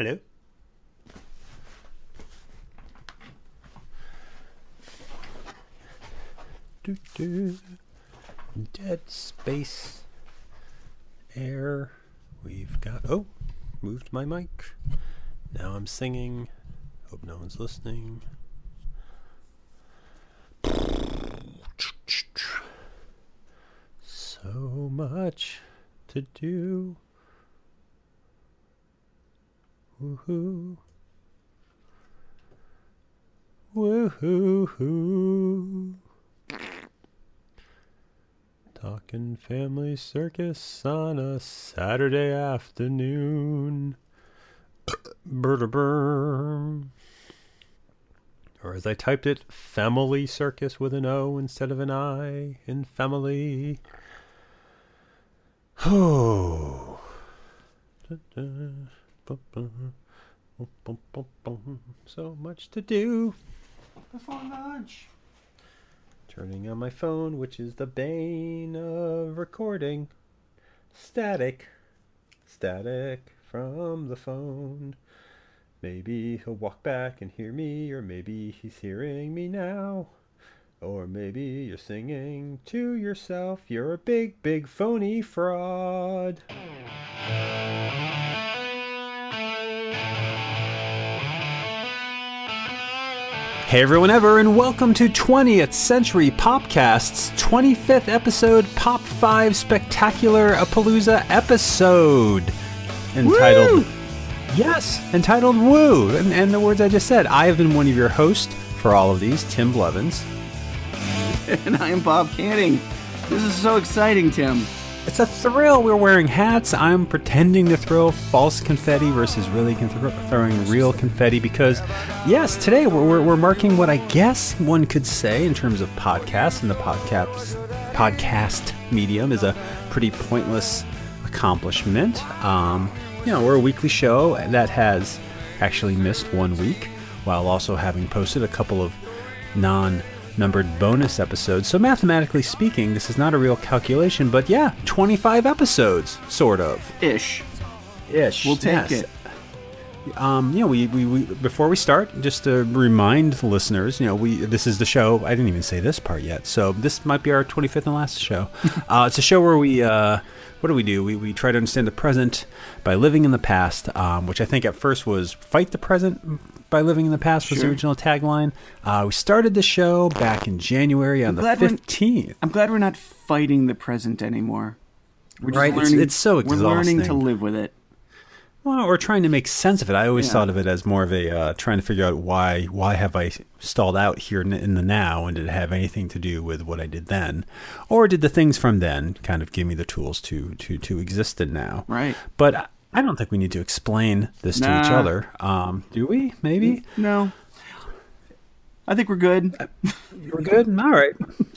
Hello? Do, do. Dead space. Air. We've got. Oh, moved my mic. Now I'm singing. Hope no one's listening. So much to do. Woohoo. Woohoo. Talking family circus on a Saturday afternoon. Burr Or as I typed it, family circus with an O instead of an I in family. Oh. So much to do before lunch. Turning on my phone, which is the bane of recording. Static. Static from the phone. Maybe he'll walk back and hear me, or maybe he's hearing me now. Or maybe you're singing to yourself, you're a big, big phony fraud. Hey everyone ever, and welcome to 20th Century Popcast's 25th episode, Pop 5 Spectacular Apalooza episode. Entitled. Woo! Yes, entitled Woo! And, and the words I just said. I have been one of your hosts for all of these, Tim Blevins. and I am Bob Canning. This is so exciting, Tim. It's a thrill. We're wearing hats. I'm pretending to throw false confetti versus really throwing real confetti because, yes, today we're, we're, we're, marking what I guess one could say in terms of podcasts, and the podcast podcast medium is a pretty pointless accomplishment. Um, you know, we're a weekly show that has actually missed one week while also having posted a couple of non numbered bonus episodes. So, mathematically speaking, this is not a real calculation, but yeah, 25 episodes, sort of. Ish. Ish. We'll take yes. it. Um, you know, we, we, we, before we start, just to remind the listeners, you know, we this is the show. I didn't even say this part yet, so this might be our 25th and last show. uh, it's a show where we, uh, what do we do? We, we try to understand the present by living in the past, um, which I think at first was fight the present by living in the past was sure. the original tagline. Uh, we started the show back in January on I'm the fifteenth. I'm glad we're not fighting the present anymore. We're right, learning, it's, it's, so exhausting. We're learning to live with it. Well, we're trying to make sense of it. I always yeah. thought of it as more of a uh, trying to figure out why why have I stalled out here in, in the now, and did it have anything to do with what I did then, or did the things from then kind of give me the tools to to to exist in now? Right. But I don't think we need to explain this nah. to each other. Um, do we? Maybe? No. I think we're good. we're good. All right.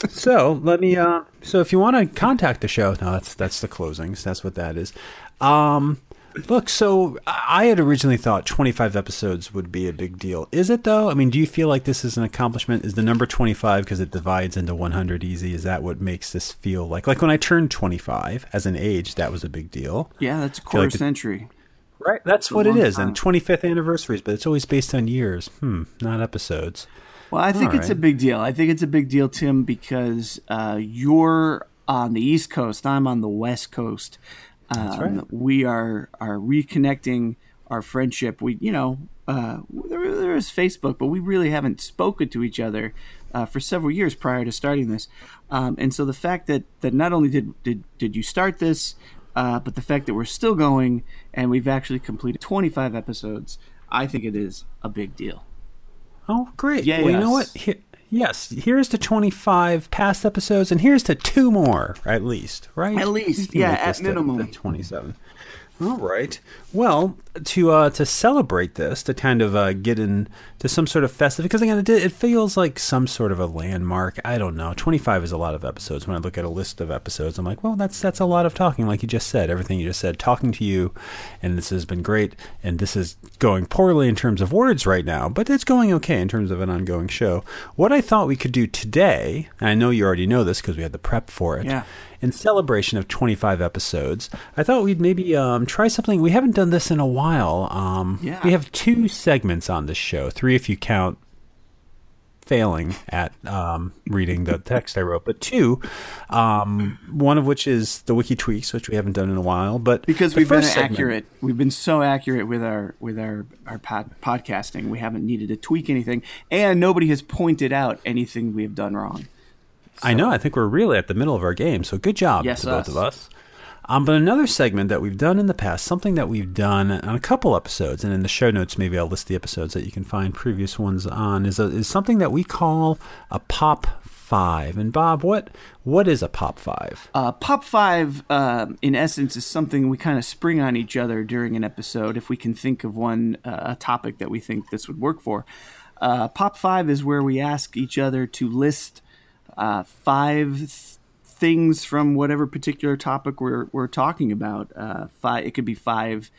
So let me. Uh, so if you want to contact the show, no, that's that's the closings. That's what that is. Um, Look, so I had originally thought 25 episodes would be a big deal. Is it though? I mean, do you feel like this is an accomplishment? Is the number 25 because it divides into 100 easy? Is that what makes this feel like? Like when I turned 25 as an age, that was a big deal. Yeah, that's a quarter like century. right, that's what it is. Time. And 25th anniversaries, but it's always based on years. Hmm, not episodes. Well, I think All it's right. a big deal. I think it's a big deal, Tim, because uh, you're on the East Coast. I'm on the West Coast. Um, right. We are are reconnecting our friendship. We, you know, uh, there, there is Facebook, but we really haven't spoken to each other uh, for several years prior to starting this. Um, and so the fact that that not only did did did you start this, uh, but the fact that we're still going and we've actually completed 25 episodes, I think it is a big deal. Oh, great! Yeah, well, yes. you know what? Here, yes, here's to 25 past episodes, and here's to two more, at least, right? At least, yeah, at minimum. 27. All right. Well, to uh, to celebrate this, to kind of uh, get into some sort of festive, because again, it, it feels like some sort of a landmark. I don't know. Twenty five is a lot of episodes. When I look at a list of episodes, I'm like, well, that's that's a lot of talking. Like you just said, everything you just said, talking to you, and this has been great. And this is going poorly in terms of words right now, but it's going okay in terms of an ongoing show. What I thought we could do today, I know you already know this because we had the prep for it. Yeah in celebration of 25 episodes, I thought we'd maybe um, try something. We haven't done this in a while. Um, yeah. We have two segments on this show, three if you count failing at um, reading the text I wrote, but two, um, one of which is the wiki tweaks, which we haven't done in a while. But because we've been segment, accurate, we've been so accurate with our with our our pod, podcasting, we haven't needed to tweak anything, and nobody has pointed out anything we have done wrong. So. I know. I think we're really at the middle of our game. So good job yes, to us. both of us. Um, but another segment that we've done in the past, something that we've done on a couple episodes, and in the show notes, maybe I'll list the episodes that you can find previous ones on, is, a, is something that we call a pop five. And Bob, what what is a pop five? Uh, pop five, uh, in essence, is something we kind of spring on each other during an episode. If we can think of one uh, a topic that we think this would work for, uh, pop five is where we ask each other to list uh, five things from whatever particular topic we're we're talking about. Uh, five, it could be five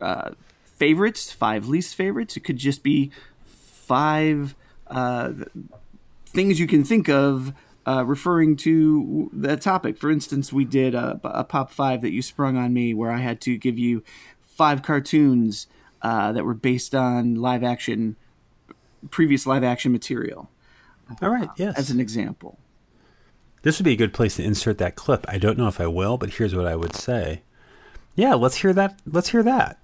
uh, favorites, five least favorites. It could just be five uh, things you can think of uh, referring to that topic. For instance, we did a, a, pop five that you sprung on me, where I had to give you five cartoons uh, that were based on live action, previous live action material. All right. Yes. As an example. This would be a good place to insert that clip. I don't know if I will, but here's what I would say. Yeah, let's hear that. Let's hear that.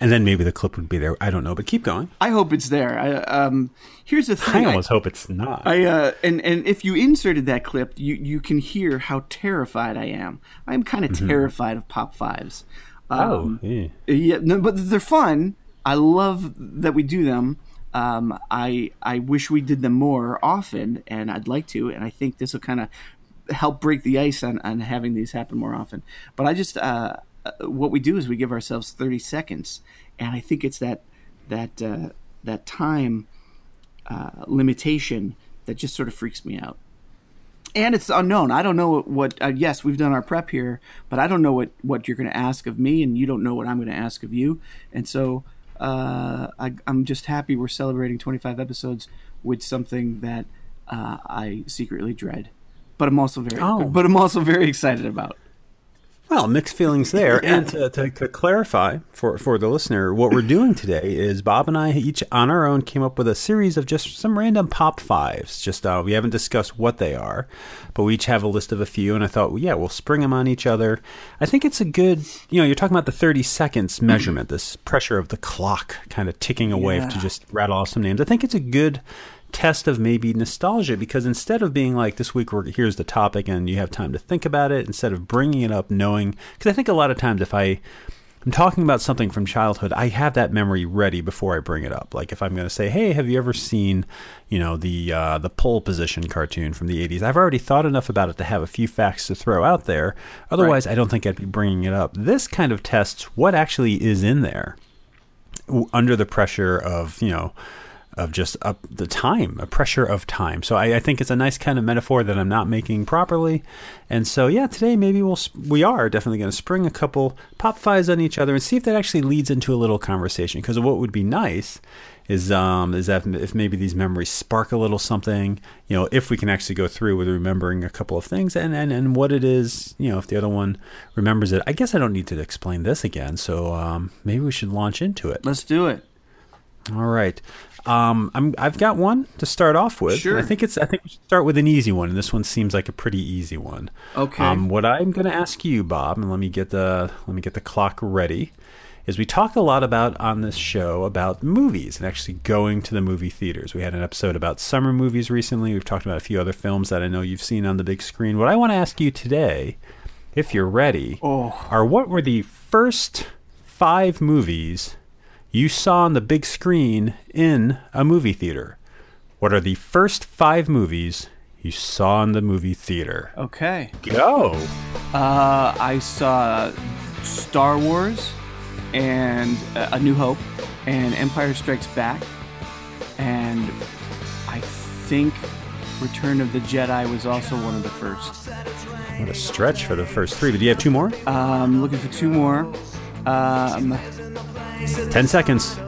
And then maybe the clip would be there. I don't know, but keep going. I hope it's there. I, um, here's the thing. I almost I, hope it's not. I uh, and and if you inserted that clip, you you can hear how terrified I am. I'm kind of mm-hmm. terrified of pop fives. Um, oh, yeah. yeah. No, but they're fun. I love that we do them. Um, I I wish we did them more often, and I'd like to. And I think this will kind of help break the ice on, on having these happen more often. But I just uh, uh, what we do is we give ourselves thirty seconds, and I think it's that that uh, that time uh, limitation that just sort of freaks me out. And it's unknown. I don't know what. uh, yes, we've done our prep here, but I don't know what what you're going to ask of me, and you don't know what I'm going to ask of you, and so uh, I, am just happy we're celebrating 25 episodes with something that uh, I secretly dread, but I'm also very, oh. but I'm also very excited about. Well, mixed feelings there. and to, to, to, clarify for, for the listener, what we're doing today is Bob and I each on our own came up with a series of just some random pop fives. Just uh, we haven't discussed what they are, but we each have a list of a few. And I thought, well, yeah, we'll spring them on each other. I think it's a good, you know, you're talking about the 30 seconds measurement, this pressure of the clock kind of ticking away yeah. to just rattle off some names. I think it's a good test of maybe nostalgia because instead of being like this week we're here's the topic and you have time to think about it instead of bringing it up knowing because i think a lot of times if i i'm talking about something from childhood i have that memory ready before i bring it up. Like if i'm going to say hey have you ever seen you know the uh, the pole position cartoon from the 80s i've already thought enough about it to have a few facts to throw out there. Otherwise right. i don't think i'd be bringing it up. This kind of tests what actually is in there under the pressure of you know of just up the time, a pressure of time. So I, I, think it's a nice kind of metaphor that I'm not making properly. And so yeah, today maybe we'll we are definitely going to spring a couple pop fives on each other and see if that actually leads into a little conversation. Because what would be nice is um is that if maybe these memories spark a little something, you know, if we can actually go through with remembering a couple of things and and and what it is, you know, if the other one remembers it. I guess I don't need to explain this again. So um maybe we should launch into it. Let's do it. All right. Um, I'm I've got one to start off with. Sure. I think it's I think we should start with an easy one, and this one seems like a pretty easy one. Okay. Um, what I'm going to ask you, Bob, and let me get the let me get the clock ready, is we talk a lot about on this show about movies and actually going to the movie theaters. We had an episode about summer movies recently. We've talked about a few other films that I know you've seen on the big screen. What I want to ask you today, if you're ready, oh. are what were the first five movies you saw on the big screen in a movie theater. What are the first five movies you saw in the movie theater? Okay. Go. Uh, I saw Star Wars and uh, A New Hope and Empire Strikes Back. And I think Return of the Jedi was also one of the first. What a stretch for the first three. But do you have two more? I'm um, looking for two more. Um, 10 seconds.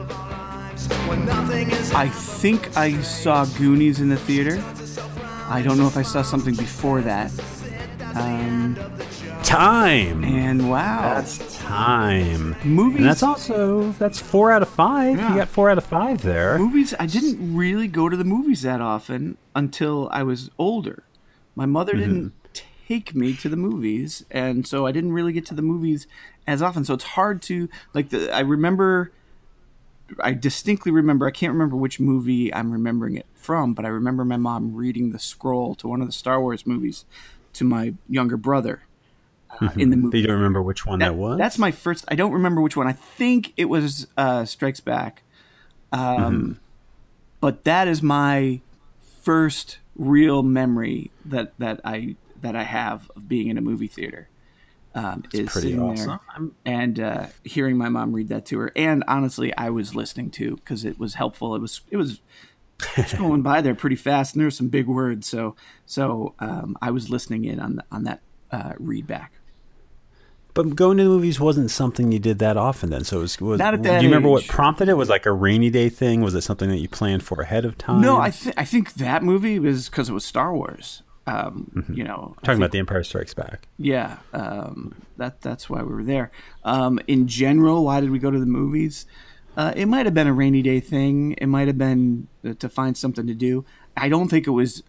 I think I saw Goonies in the theater. I don't know if I saw something before that. Um, time. And wow, that's time. Movies. And that's also that's four out of five. Yeah. You got four out of five there. Movies. I didn't really go to the movies that often until I was older. My mother mm-hmm. Take me to the movies, and so I didn't really get to the movies as often. So it's hard to like. The, I remember. I distinctly remember. I can't remember which movie I'm remembering it from, but I remember my mom reading the scroll to one of the Star Wars movies to my younger brother uh, mm-hmm. in the movie. But you don't remember which one that, that, was? That's my first. I don't remember which one. I think it was uh, Strikes Back. Um, mm-hmm. But that is my first real memory that that I that I have of being in a movie theater. Um, is sitting awesome. there and uh, hearing my mom read that to her, and honestly, I was listening too because it was helpful. It was it was going by there pretty fast, and there were some big words. So so um, I was listening in on the, on that uh, read back. But going to the movies wasn't something you did that often then. So it was, was Not at that do you remember age. what prompted it? Was like a rainy day thing? Was it something that you planned for ahead of time? No, I think I think that movie was because it was Star Wars. Um, mm-hmm. You know, talking think, about The Empire Strikes Back. Yeah, um, that that's why we were there. Um, in general, why did we go to the movies? Uh, it might have been a rainy day thing. It might have been to find something to do. I don't think it was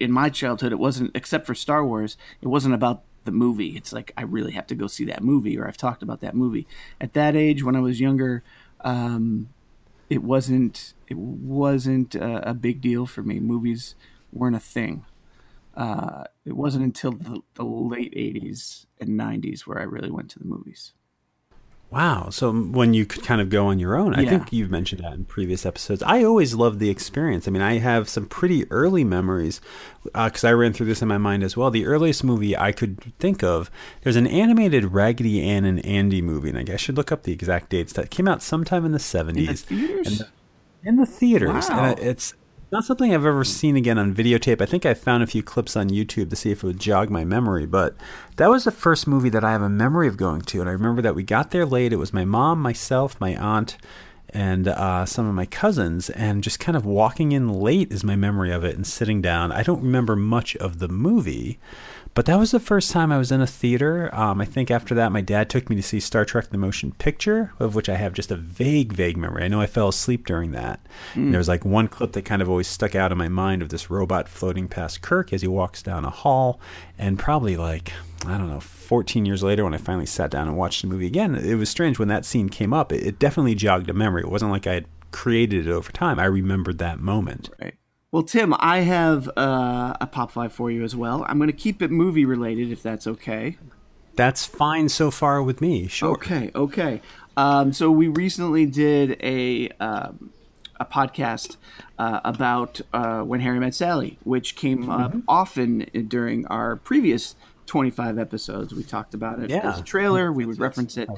in my childhood. It wasn't, except for Star Wars. It wasn't about the movie. It's like I really have to go see that movie, or I've talked about that movie. At that age, when I was younger, um, it wasn't. It wasn't a, a, big deal for me. Movies weren't a thing. Uh, it wasn't until the, the late '80s and '90s where I really went to the movies. Wow. So when you could kind of go on your own, I think you've mentioned that in previous episodes. I always loved the experience. I mean, I have some pretty early memories because uh, I ran through this in my mind as well. The earliest movie I could think of, there's an animated Raggedy Ann and Andy movie, and I, guess I should look up the exact dates. That came out sometime in the 70s. In the theaters? The, in the theaters. Wow. And it's not something I've ever seen again on videotape. I think I found a few clips on YouTube to see if it would jog my memory, but that was the first movie that I have a memory of going to. And I remember that we got there late. It was my mom, myself, my aunt, and uh, some of my cousins, and just kind of walking in late is my memory of it and sitting down. I don't remember much of the movie. But that was the first time I was in a theater. Um, I think after that, my dad took me to see Star Trek: The Motion Picture, of which I have just a vague, vague memory. I know I fell asleep during that. Mm. there was like one clip that kind of always stuck out in my mind of this robot floating past Kirk as he walks down a hall. And probably like I don't know, 14 years later, when I finally sat down and watched the movie again, it was strange when that scene came up. It, it definitely jogged a memory. It wasn't like I had created it over time. I remembered that moment. Right. Well, Tim, I have uh, a pop five for you as well. I'm going to keep it movie related, if that's okay. That's fine so far with me. Sure. Okay. Okay. Um, so we recently did a um, a podcast uh, about uh, when Harry met Sally, which came mm-hmm. up often during our previous 25 episodes. We talked about it yeah. as a trailer. We would reference it.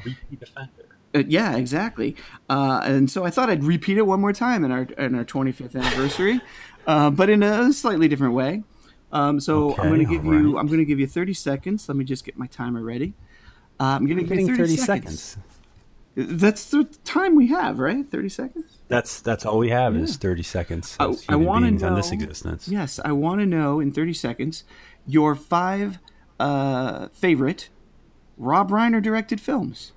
Uh, yeah, exactly. Uh, and so I thought I'd repeat it one more time in our in our 25th anniversary. Uh, but in a slightly different way. Um, so okay, I'm going to give you I'm going to give you 30 seconds. Let me just get my timer ready. Uh, I'm going to give you 30, 30 seconds. seconds. That's the time we have, right? 30 seconds. That's that's all we have yeah. is 30 seconds. I, I want to know on this existence. Yes, I want to know in 30 seconds your five uh, favorite Rob Reiner directed films,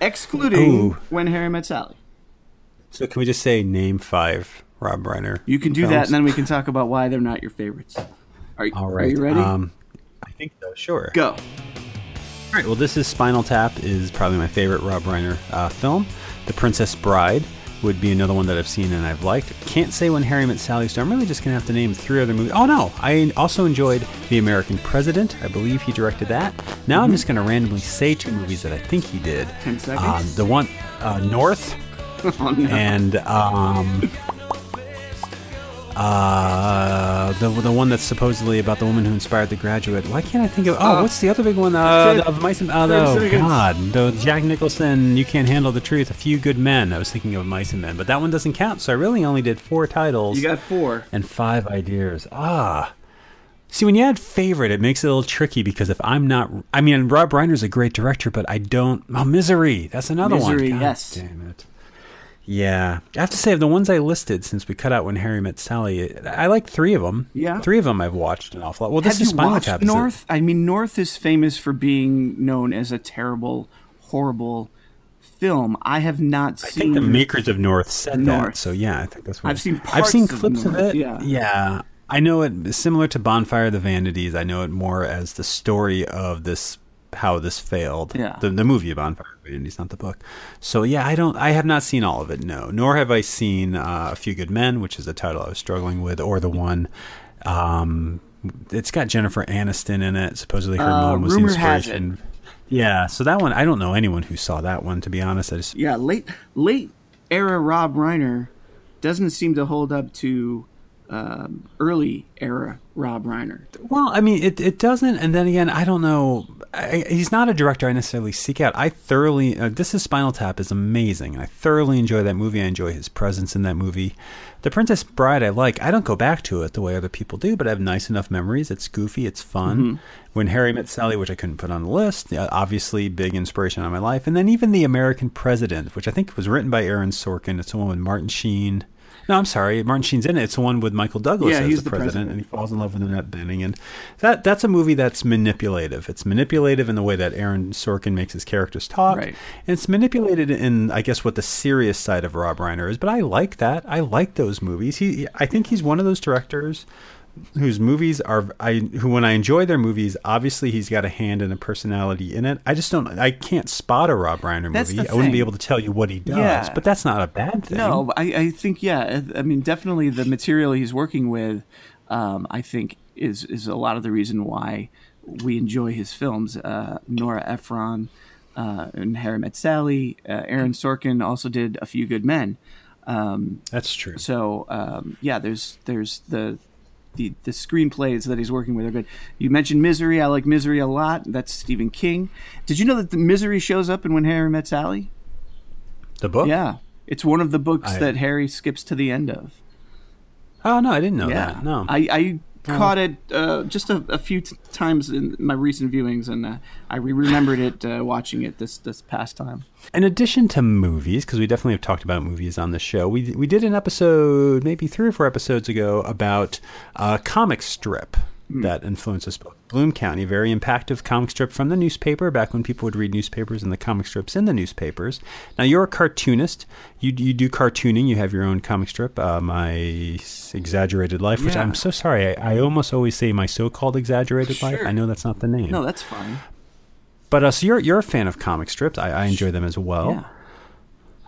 excluding Ooh. When Harry Met Sally. So can we just say name five Rob Reiner. You can do films. that, and then we can talk about why they're not your favorites. Are, All right. Are you ready? Um, I think so. Sure. Go. All right. Well, this is Spinal Tap. is probably my favorite Rob Reiner uh, film. The Princess Bride would be another one that I've seen and I've liked. Can't say when Harry met Sally, so I'm really just gonna have to name three other movies. Oh no, I also enjoyed The American President. I believe he directed that. Now mm-hmm. I'm just gonna randomly say two movies that I think he did. Ten seconds. Um, the one uh, North, oh, no. and um, uh, the the one that's supposedly about the woman who inspired The Graduate. Why can't I think of? Oh, uh, what's the other big one? Uh, of Mice and uh, oh God, the Jack Nicholson. You can't handle the truth. A few good men. I was thinking of Mice and Men, but that one doesn't count. So I really only did four titles. You got four and five ideas. Ah. See, when you add favorite, it makes it a little tricky because if I'm not, I mean, Rob Reiner's a great director, but I don't. Oh, Misery. That's another Misery, one. God yes. Damn it. Yeah, I have to say, of the ones I listed, since we cut out when Harry met Sally, I like three of them. Yeah, three of them I've watched an awful lot. Well, this have is Spinal Tap. North. I mean, North is famous for being known as a terrible, horrible film. I have not I seen. think the makers of North said North. that. So yeah, I think that's what I've seen. I've seen of clips of, it. Yeah, yeah. I know it similar to Bonfire of the Vanities. I know it more as the story of this how this failed. Yeah. The, the movie Bonfire of Vanities, not the book. So yeah, I don't. I have not seen all of it. No, nor have I seen uh, A Few Good Men, which is the title I was struggling with, or the one. Um, it's got Jennifer Aniston in it. Supposedly her Uh, mom was the inspiration. Yeah, so that one I don't know anyone who saw that one. To be honest, I just yeah. Late late era Rob Reiner doesn't seem to hold up to um, early era Rob Reiner. Well, I mean, it, it doesn't. And then again, I don't know. I, he's not a director I necessarily seek out. I thoroughly, uh, this is Spinal Tap is amazing. I thoroughly enjoy that movie. I enjoy his presence in that movie. The Princess Bride, I like. I don't go back to it the way other people do, but I have nice enough memories. It's goofy, it's fun. Mm-hmm. When Harry Met Sally, which I couldn't put on the list, obviously big inspiration on my life. And then even The American President, which I think was written by Aaron Sorkin. It's one with Martin Sheen. No, I'm sorry. Martin Sheen's in it. It's the one with Michael Douglas Yeah, as he's the, president, president. and he falls in love with Annette Bening. And that that's a movie that's manipulative. It's manipulative in the way that Aaron Sorkin makes his characters talk. Right. And it's manipulated in, I guess, what the serious side of Rob Reiner is. But I like that. I like those movies. He, I think he's one of those directors whose movies are I who when I enjoy their movies, obviously he's got a hand and a personality in it. I just don't I can't spot a Rob Reiner movie. I wouldn't be able to tell you what he does, Yeah. but that's not a bad thing. No, I, I think yeah. I I mean, definitely the material he's working with, um, I think is is a lot of the reason why we enjoy his films. Uh, Nora Ephron uh, and Harry Met Sally. Uh, Aaron Sorkin also did A Few Good Men. Um, That's true. so um, yeah, there's there's the. The, the screenplays that he's working with are good. You mentioned Misery. I like Misery a lot. That's Stephen King. Did you know that the Misery shows up in When Harry Met Sally? The book? Yeah, it's one of the books I- that Harry skips to the end of. Oh no, I didn't know Yeah, that. No. I, I caught it uh, just a, a few t- times in my recent viewings, and uh, I re- remembered it uh, watching it this this past time. In addition to movies, because we definitely have talked about movies on the show, we we did an episode maybe three or four episodes ago about a comic strip that influenced us both. Bloom County, very impactful comic strip from the newspaper back when people would read newspapers and the comic strips in the newspapers. Now you're a cartoonist. You you do cartooning. You have your own comic strip, uh, my exaggerated life, which I'm so sorry. I, I almost always say my so-called exaggerated life. I know that's not the name. No, that's fine. But uh, so you're you're a fan of comic strips. I, I enjoy them as well. Yeah.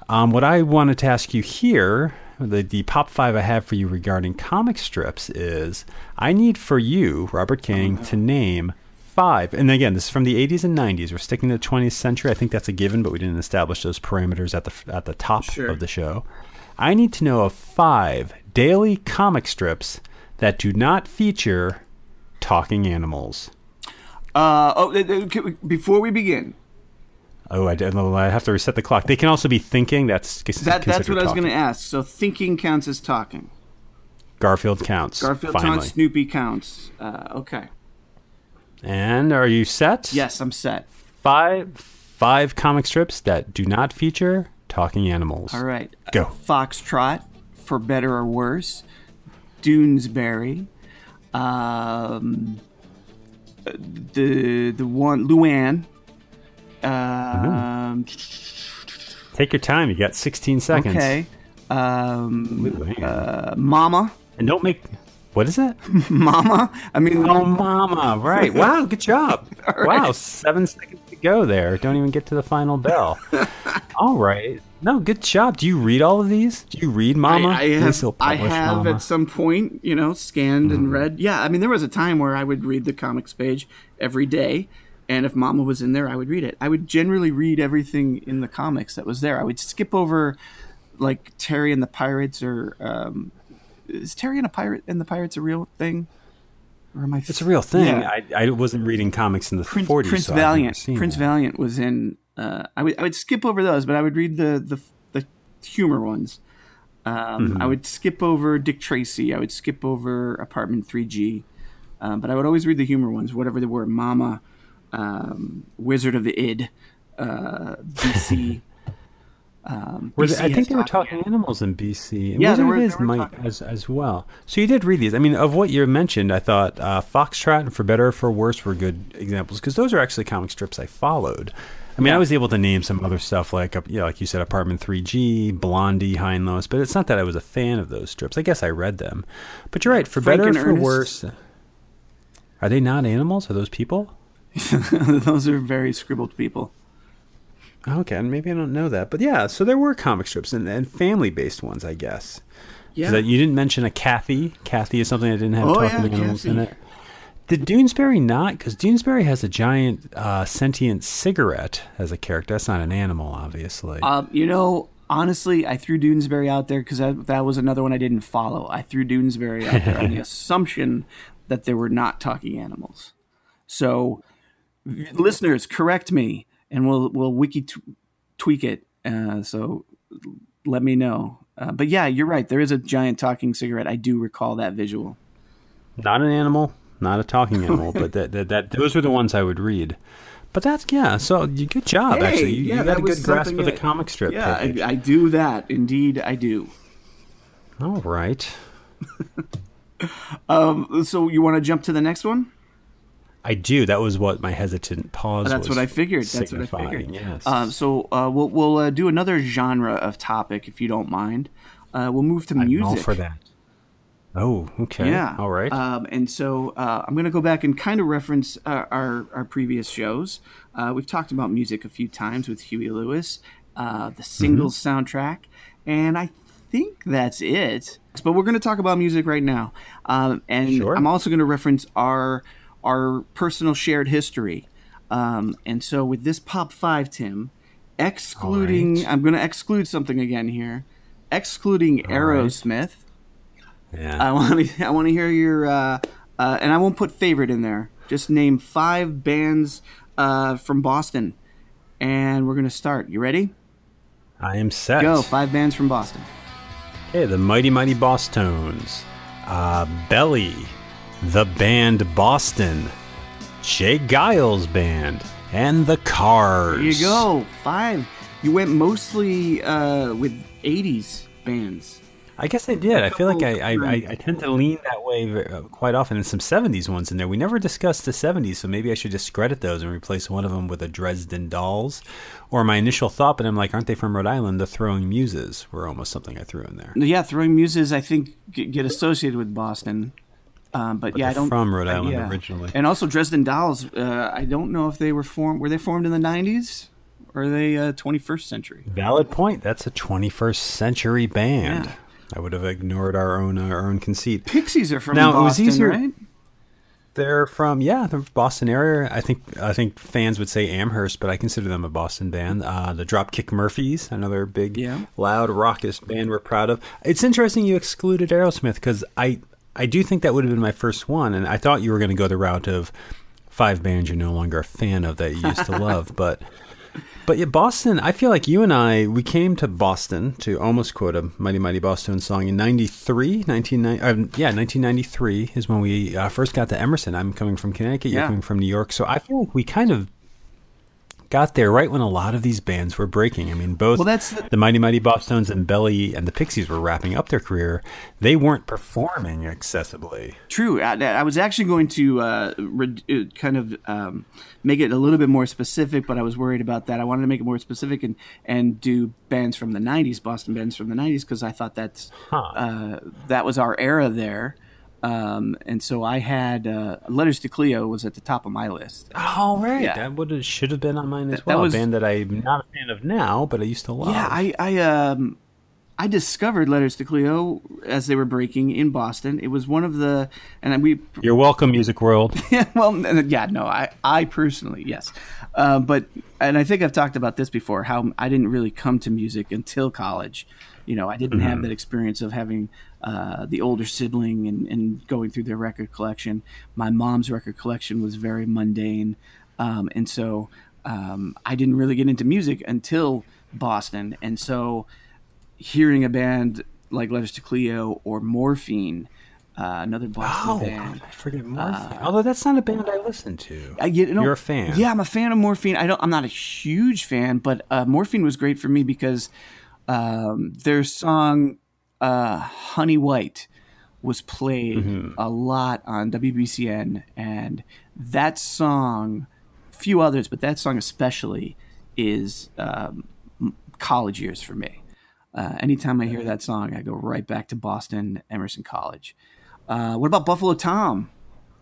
Um, what I wanted to ask you here, the the pop five I have for you regarding comic strips is I need for you, Robert King, to name five. And again, this is from the 80s and 90s. We're sticking to the 20th century. I think that's a given, but we didn't establish those parameters at the at the top Sure. of the show. I need to know of five daily comic strips that do not feature talking animals. Uh, oh, uh, uh, before we begin, Oh, I, I have to reset the clock. They can also be thinking. That's that that's what I was going to ask. So thinking counts as talking. Garfield counts. Garfield finally. counts. Snoopy counts. Uh, okay. And are you set? Yes, I'm set. Five five comic strips that do not feature talking animals. All right. Go. Foxtrot, for better or worse. Doonesbury. Um, the the one Luann. Um, Take your time. You got 16 seconds. okay. Um, Ooh, uh, Mama. and don't make. What is that? Mama. I mean, Oh, mama. Right. Wow. Good job. Wow. Seven seconds to go there. Don't even get to the final bell. all right. No, good job. Do you read all of these? Do you read Mama? I, I have, I have Mama. at some point, you know, scanned Mm-hmm. and read. Yeah, I mean, there was a time where I would read the comics page every day, and if Mama was in there, I would read it. I would generally read everything in the comics that was there. I would skip over, like Terry and the Pirates, or um, is Terry and a pirate and the Pirates a real thing? Or am I? It's a real thing. Yeah. I, I wasn't reading comics in the Prince, 40s. Prince so Valiant. Prince that. Valiant was in. Uh, I would I would skip over those, but I would read the the, the humor ones. Um, Mm-hmm. I would skip over Dick Tracy. I would skip over Apartment 3G, um, but I would always read the humor ones, whatever they were. Mama, um, Wizard of the Id, uh, BC. Um, they, I think they were talking animals in BC. And Yeah, Wizard they were- Iz might as as well. So you did read these. I mean, of what you mentioned, I thought uh, Foxtrot and For Better or For Worse were good examples because those are actually comic strips I followed. I mean, I was able to name some other stuff like, yeah, like you said, Apartment 3G, Blondie, Hi and Lois, but it's not that I was a fan of those strips. I guess I read them. But you're right, For Frank Better or For Ernest. Worse. Are they not animals? Are those people? Those are very scribbled people. Okay, and maybe I don't know that, but yeah. So there were comic strips and, and family-based ones, I guess. 'Cause, uh, you didn't mention a Cathy. Cathy is something that didn't have Oh, talking yeah, animals in it. Did Doonesbury not? Because Doonesbury has a giant uh, sentient cigarette as a character. That's not an animal, obviously. Um, you know, honestly, I threw Doonesbury out there because that, that was another one I didn't follow. I threw Doonesbury out there on the assumption that there were not talking animals. So, v- listeners, correct me, and we'll we'll wiki t- tweak it. Uh, so, let me know. Uh, but yeah, you're right. There is a giant talking cigarette. I do recall that visual. not an animal, not a talking animal, but that, that that those were the ones I would read. But that's yeah. So you good job Hey, actually. You, yeah, you got a good grasp of the comic strip. Yeah. I, I do that. Indeed, I do. All right. Um, so you want to jump to the next one? I do. That was what my hesitant pause. That's what I figured. That's what I figured. Yes. Uh, so uh, we'll we'll uh, do another genre of topic if you don't mind. Uh, we'll move to music. I'm all for that. Oh, okay. Yeah. All right. Um, and so uh, I'm going to go back and kind of reference uh, our our previous shows. Uh, we've talked about music a few times with Huey Lewis, uh, the singles Mm-hmm. soundtrack, and I think that's it. But we're going to talk about music right now, um, and Sure. I'm also going to reference our our personal shared history. Um, and so with this pop five, Tim, excluding, right. I'm going to exclude something again here, excluding right. Aerosmith. yeah. I want to I want to hear your uh, uh, and I won't put favorite in there. Just name five bands uh, from Boston, and we're gonna start. You ready? I am set. Go. Five bands from Boston. Okay, the Mighty Mighty Bosstones, uh, Belly, the band Boston, J. Geils Band, and the Cars. There you go. Five. You went mostly uh, with '80s bands. I guess I did. I feel like I, I, I, I tend to lean that way uh, quite often. And some 70s ones in there. We never discussed the 70s, so maybe I should discredit those and replace one of them with a Dresden Dolls. Or my initial thought, but I'm like, aren't they from Rhode Island? The Throwing Muses were almost something I threw in there. Yeah, Throwing Muses. I think get associated with Boston. Um, but, yeah, I don't from Rhode uh, Island yeah. originally. and also Dresden Dolls. Uh, I don't know if they were formed. Were they formed in the '90s or are they uh, 21st century? Valid point. That's a 21st century band. Yeah. I would have ignored our own uh, our own conceit. Pixies are from Now, it was easier- right? They're from yeah, the Boston area. I think I think fans would say Amherst, but I consider them a Boston band. Uh, the Dropkick Murphys, another big, Yeah. loud, raucous band we're proud of. It's interesting you excluded Aerosmith because I I do think that would have been my first one, and I thought you were going to go the route of five bands you're no longer a fan of that you used to love, but. But yeah, Boston, I feel like you and I, we came to Boston to almost quote a Mighty Mighty Bosstones song in 93, 1990, uh, yeah, 1993 is when we uh, first got to Emerson. I'm coming from Connecticut, you're Yeah. coming from New York. So I feel like we kind of got there right when a lot of these bands were breaking. I mean, both Well, that's the- the Mighty Mighty Bosstones and Belly and the Pixies were wrapping up their career. They weren't performing accessibly. True. I, I was actually going to uh, re- uh, kind of um, make it a little bit more specific, but I was worried about that. I wanted to make it more specific and, and do bands from the '90s, Boston bands from the '90s, because I thought that's Huh. uh, that was our era there. Um, and so I had uh, Letters to Cleo was at the top of my list. Oh, right. Yeah. That would have, should have been on mine as That well. was- a band that I'm not a fan of now, but I used to love. Yeah, I I um I discovered Letters to Cleo as they were breaking in Boston. It was one of the and we You're welcome, Music World. yeah, well, yeah, no, I, I personally, yes, uh, but and I think I've talked about this before. How I didn't really come to music until college. You know, I didn't have that experience of having uh, the older sibling and, and going through their record collection. My mom's record collection was very mundane, um, and so um, I didn't really get into music until Boston. And so, hearing a band like Letters to Cleo or Morphine uh, another Boston Oh, band. I forget Morphine. Although that's not a band I listen to. I get, you know, You're a fan. Yeah, I'm a fan of Morphine. I don't. I'm not a huge fan, but uh, Morphine was great for me because um, their song uh, "Honey White" was played Mm-hmm. a lot on WBCN, and that song, few others, but that song especially, is um, college years for me. Uh, anytime I hear that song, I go right back to Boston, Emerson College. Uh, what about Buffalo Tom?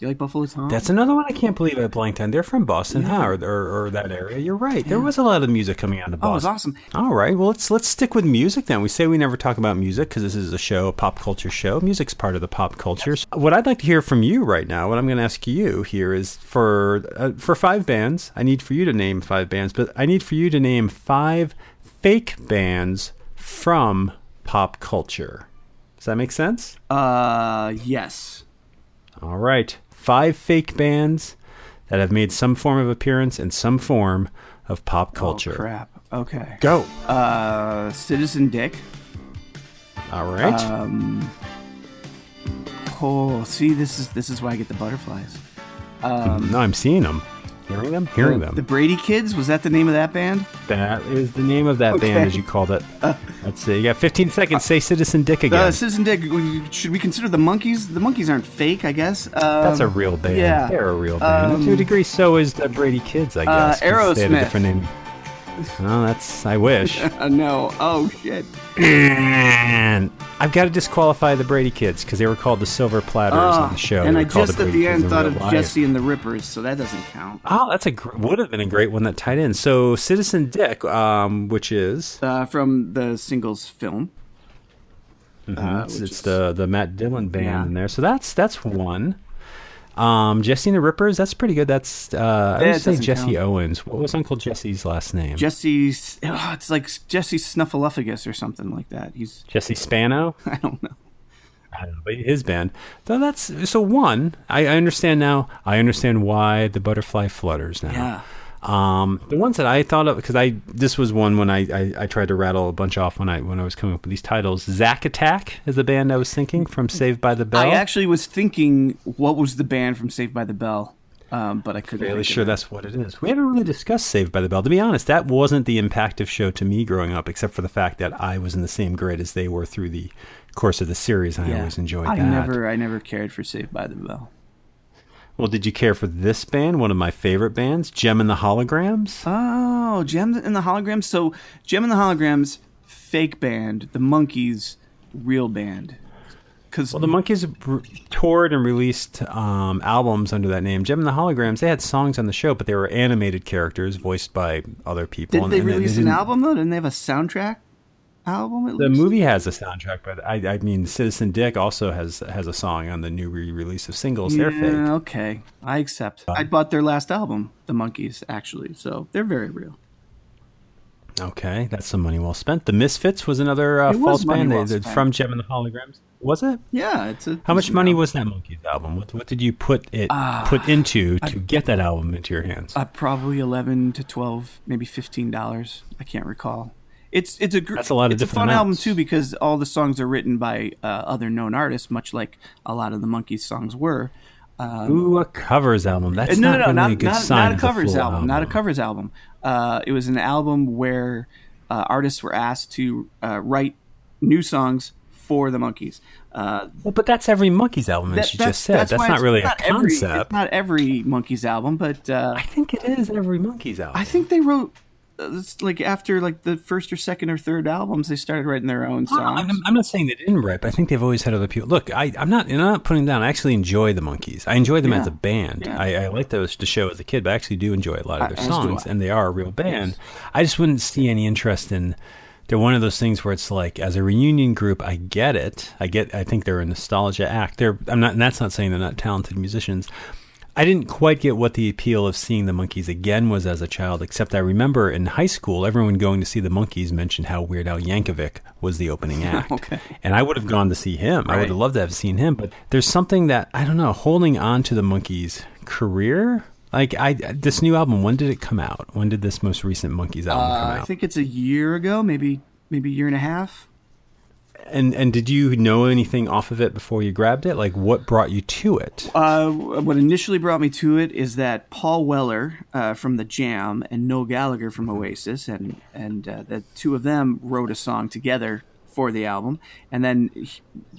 You like Buffalo Tom? That's another one I can't believe I blanked on. They're from Boston, huh? Or, or, or that area. You're right. There was a lot of music coming out of Boston. oh, it was awesome. All right. Well, let's let's stick with music then. We say we never talk about music because this is a show, a pop culture show. Music's part of the pop culture. So what I'd like to hear from you right now, what I'm going to ask you here is for uh, for five bands. I need for you to name five bands, but I need for you to name five fake bands from pop culture. Does that make sense? Uh, yes. All right. Five fake bands that have made some form of appearance in some form of pop culture. Oh, crap. Okay. Go. Uh, Citizen Dick. All right. Um, oh, see, this is this is why I get the butterflies. Um, no, I'm seeing them. Hearing them? Hearing the, them. The Brady Kids was that the name of that band? that is the name of that Okay. band, as you called it. Let's see. You got 15 seconds. Say Citizen Dick again. Uh, Citizen Dick. Should we consider the Monkees? The Monkees aren't fake, I guess. Um, That's a real band. yeah. They're a real band. Um, to a degree, so is the Brady Kids, I guess. uh, guess. 'cause They had a different name. Oh, that's. I wish. Uh, no. Oh shit. and I've got to disqualify the Brady Kids because they were called the Silver Platters on the show. Ah, and I just at Brady the end thought of life. Jesse and the Rippers, so that doesn't count. Oh, that's a gr- would have been a great one that tied in. So Citizen Dick, um, which is Uh, from the singles film. Uh, it's, which it's is- the the Matt Dillon band Yeah. in there. So that's that's one. Um, Jesse and the Rippers, that's pretty good. That's uh, I would say Jesse count. Owens. What was Uncle Jesse's last name? Jesse's. Oh, it's like Jesse Snuffleupagus or something like that. He's. Jesse Spano. I don't know. I don't know, but his band. So that's so one. I, I understand now. I understand why the butterfly flutters now. Yeah. Um, the ones that I thought of because I this was one when I, I I tried to rattle a bunch off when I when I was coming up with these titles. Zack Attack is the band I was thinking from Saved by the Bell. I actually was thinking what was the band from Saved by the Bell, um, but I couldn't. fairly of sure that's what it is. We haven't really discussed Saved by the Bell. To be honest, that wasn't the impactive show to me growing up, except for the fact that I was in the same grade as they were through the course of the series. and I always enjoyed I that. never, I never cared for Saved by the Bell. Well, did you care for this band? One of my favorite bands, Jem and the Holograms. Oh, Jem and the Holograms. So Jem and the Holograms, fake band. The Monkees, real band. Because Well, the Monkees r- toured and released um, albums under that name. Jem and the Holograms. They had songs on the show, but they were animated characters voiced by other people. did and- they and release an album though? Didn't they have a soundtrack album? At The least? movie has a soundtrack, but I, I mean, Citizen Dick also has has a song on the new re-release of singles. They're Yeah, fake. okay, I accept. I bought their last album, The Monkees, actually, so they're very real. Okay, that's some money well spent. The Misfits was another uh, false band well they- from Jem and the Holograms. Was it? Yeah, it's a. How much money album. was that Monkees album? What, what did you put it put into to get that album into your hands? Uh, probably eleven to twelve, maybe fifteen dollars. I can't recall. It's it's a gr- That's a lot of it's a fun album too because all the songs are written by uh, other known artists, much like a lot of the Monkees songs were. Ooh, a covers album. That's no, not no, no, really not a good not, sign. not a covers full album, not a covers album. Uh, it was an album where uh, artists were asked to uh, write new songs for the Monkees. Uh, Well, but that's every Monkees album, as that- you just said. That's, why not really a every- concept. it's not every Monkees album, but uh, I think it is every Monkees album. I think they wrote it's like after like the first or second or third albums, they started writing their own songs. I'm, I'm not saying they didn't write, but I think they've always had other people. Look, I, I'm not. I'm not putting down. I actually enjoy the Monkees. I enjoy them Yeah. as a band. Yeah. I, I like those the show as a kid, but I actually do enjoy a lot of their songs, and they are a real band. I just wouldn't see any interest in. They're one of those things where it's like, as a reunion group, I get it. I get. I think they're a nostalgia act. They're. I'm not. And that's not saying they're not talented musicians. I didn't quite get what the appeal of seeing the Monkees again was as a child, except I remember in high school, everyone going to see the Monkees mentioned how Weird Al Yankovic was the opening act. Okay. And I would have gone to see him. I would have loved to have seen him. But there's something that, I don't know, holding on to the Monkees' career. Like, I this new album, when did it come out? When did this most recent Monkees album come Uh, out? I think it's a year ago, maybe maybe a year and a half. And and did you know anything off of it before you grabbed it? Like what brought you to it? Uh, what initially brought me to it is that Paul Weller uh, from the Jam and Noel Gallagher from Oasis, and and uh, the two of them wrote a song together for the album. And then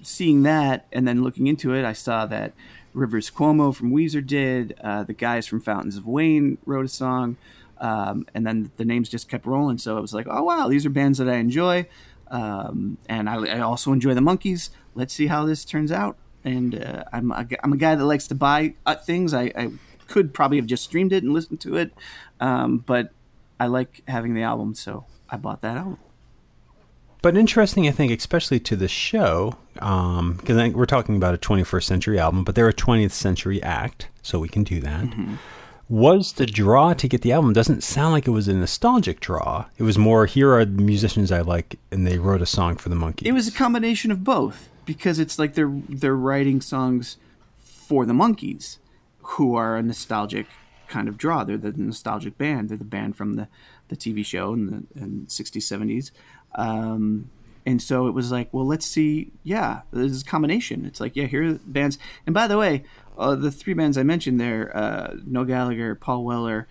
seeing that, and then looking into it, I saw that Rivers Cuomo from Weezer did. Uh, the guys from Fountains of Wayne wrote a song. Um, and then the names just kept rolling. So it was like, oh wow, these are bands that I enjoy, um, and I, I, also enjoy the Monkees. Let's see how this turns out. And uh, I'm a, I'm a guy that likes to buy uh, things. I, I, could probably have just streamed it and listened to it, um, but I like having the album, so I bought that album. But interesting, I think, especially to the show, because um, we're talking about a 21st century album, but they're a 20th century act, so we can do that. Mm-hmm was the draw to get the album doesn't sound like it was a nostalgic draw. It was more here are the musicians I like and they wrote a song for the Monkees. It was a combination of both because it's like they're they're writing songs for the Monkees, who are a nostalgic kind of draw. They're the nostalgic band. They're the band from the, the TV show in the in 60s 70s. Um, and so it was like, well, let's see. Yeah, this is a combination. It's like, yeah, here are bands. And by the way, uh, the three bands I mentioned there, uh, Noel Gallagher, Paul Weller,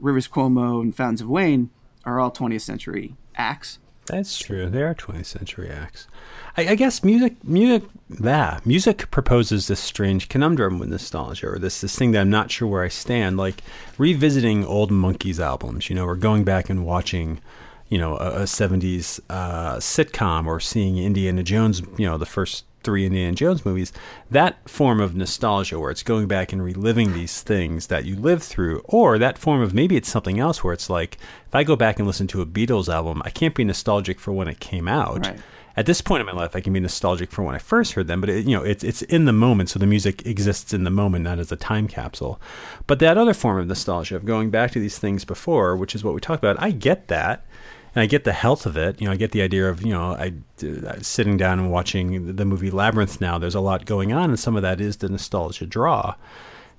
Rivers Cuomo, and Fountains of Wayne, are all 20th century acts. That's true. They are 20th century acts. I, I, guess music, music, that music proposes this strange conundrum with nostalgia, or this this thing that I'm not sure where I stand. Like revisiting old Monkees albums, you know, or going back and watching, you know, a, a 70s uh, sitcom, or seeing Indiana Jones, you know, the first three Indiana Jones movies, that form of nostalgia where it's going back and reliving these things that you lived through, or that form of maybe it's something else where it's like, if I go back and listen to a Beatles album, I can't be nostalgic for when it came out. Right. At this point in my life, I can be nostalgic for when I first heard them, but it, you know, it's it's in the moment, so the music exists in the moment, not as a time capsule. But that other form of nostalgia of going back to these things before, which is what we talked about, I get that and I get the health of it. You know, I get the idea of you know, I uh, sitting down and watching the movie Labyrinth. Now, there's a lot going on, and some of that is the nostalgia draw.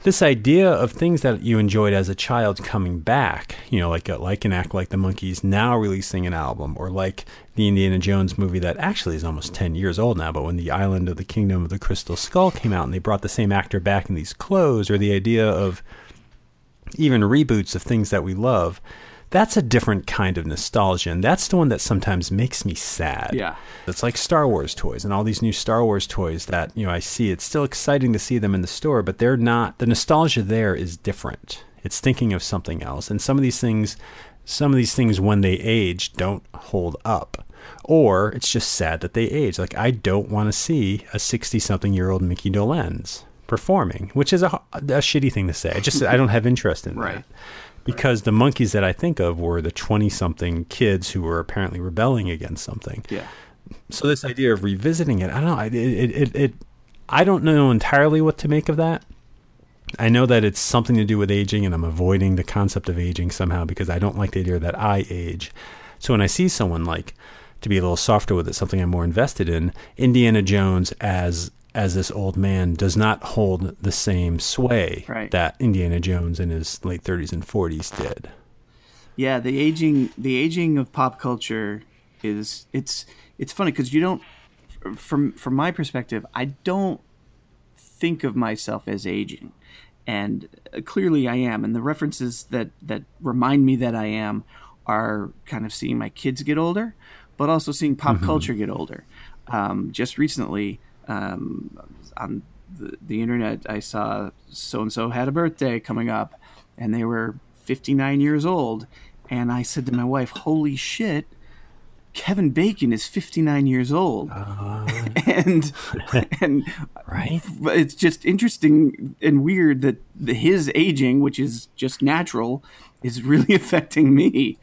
This idea of things that you enjoyed as a child coming back, you know, like a, like an act like the Monkees now releasing an album, or like the Indiana Jones movie that actually is almost ten years old now. But when the Island of the Kingdom of the Crystal Skull came out, and they brought the same actor back in these clothes, or the idea of even reboots of things that we love that's a different kind of nostalgia. And that's the one that sometimes makes me sad. Yeah. It's like Star Wars toys and all these new Star Wars toys that, you know, I see. It's still exciting to see them in the store, but they're not, the nostalgia there is different. It's thinking of something else. And some of these things, some of these things when they age don't hold up. Or it's just sad that they age. Like, I don't want to see a 60 something year old Mickey Dolenz performing, which is a, a shitty thing to say. I just, I don't have interest in right. that because the Monkees that I think of were the 20 something kids who were apparently rebelling against something. Yeah. So this idea of revisiting it, I don't know, it, it, it, it, I don't know entirely what to make of that. I know that it's something to do with aging, and I'm avoiding the concept of aging somehow because I don't like the idea that I age. So when I see someone like, to be a little softer with it, something I'm more invested in, Indiana Jones as as this old man does not hold the same sway right. that Indiana Jones in his late 30s and 40s did. Yeah, the aging the aging of pop culture is it's it's funny because you don't from from my perspective, I don't think of myself as aging. And uh, clearly I am and the references that that remind me that I am are kind of seeing my kids get older, but also seeing pop mm-hmm. culture get older. Um, just recently, um, on the, the internet, I saw so and so had a birthday coming up, and they were 59 years old. And I said to my wife, "Holy shit!" Kevin Bacon is 59 years old, uh, and and right. It's just interesting and weird that the, his aging, which is just natural, is really affecting me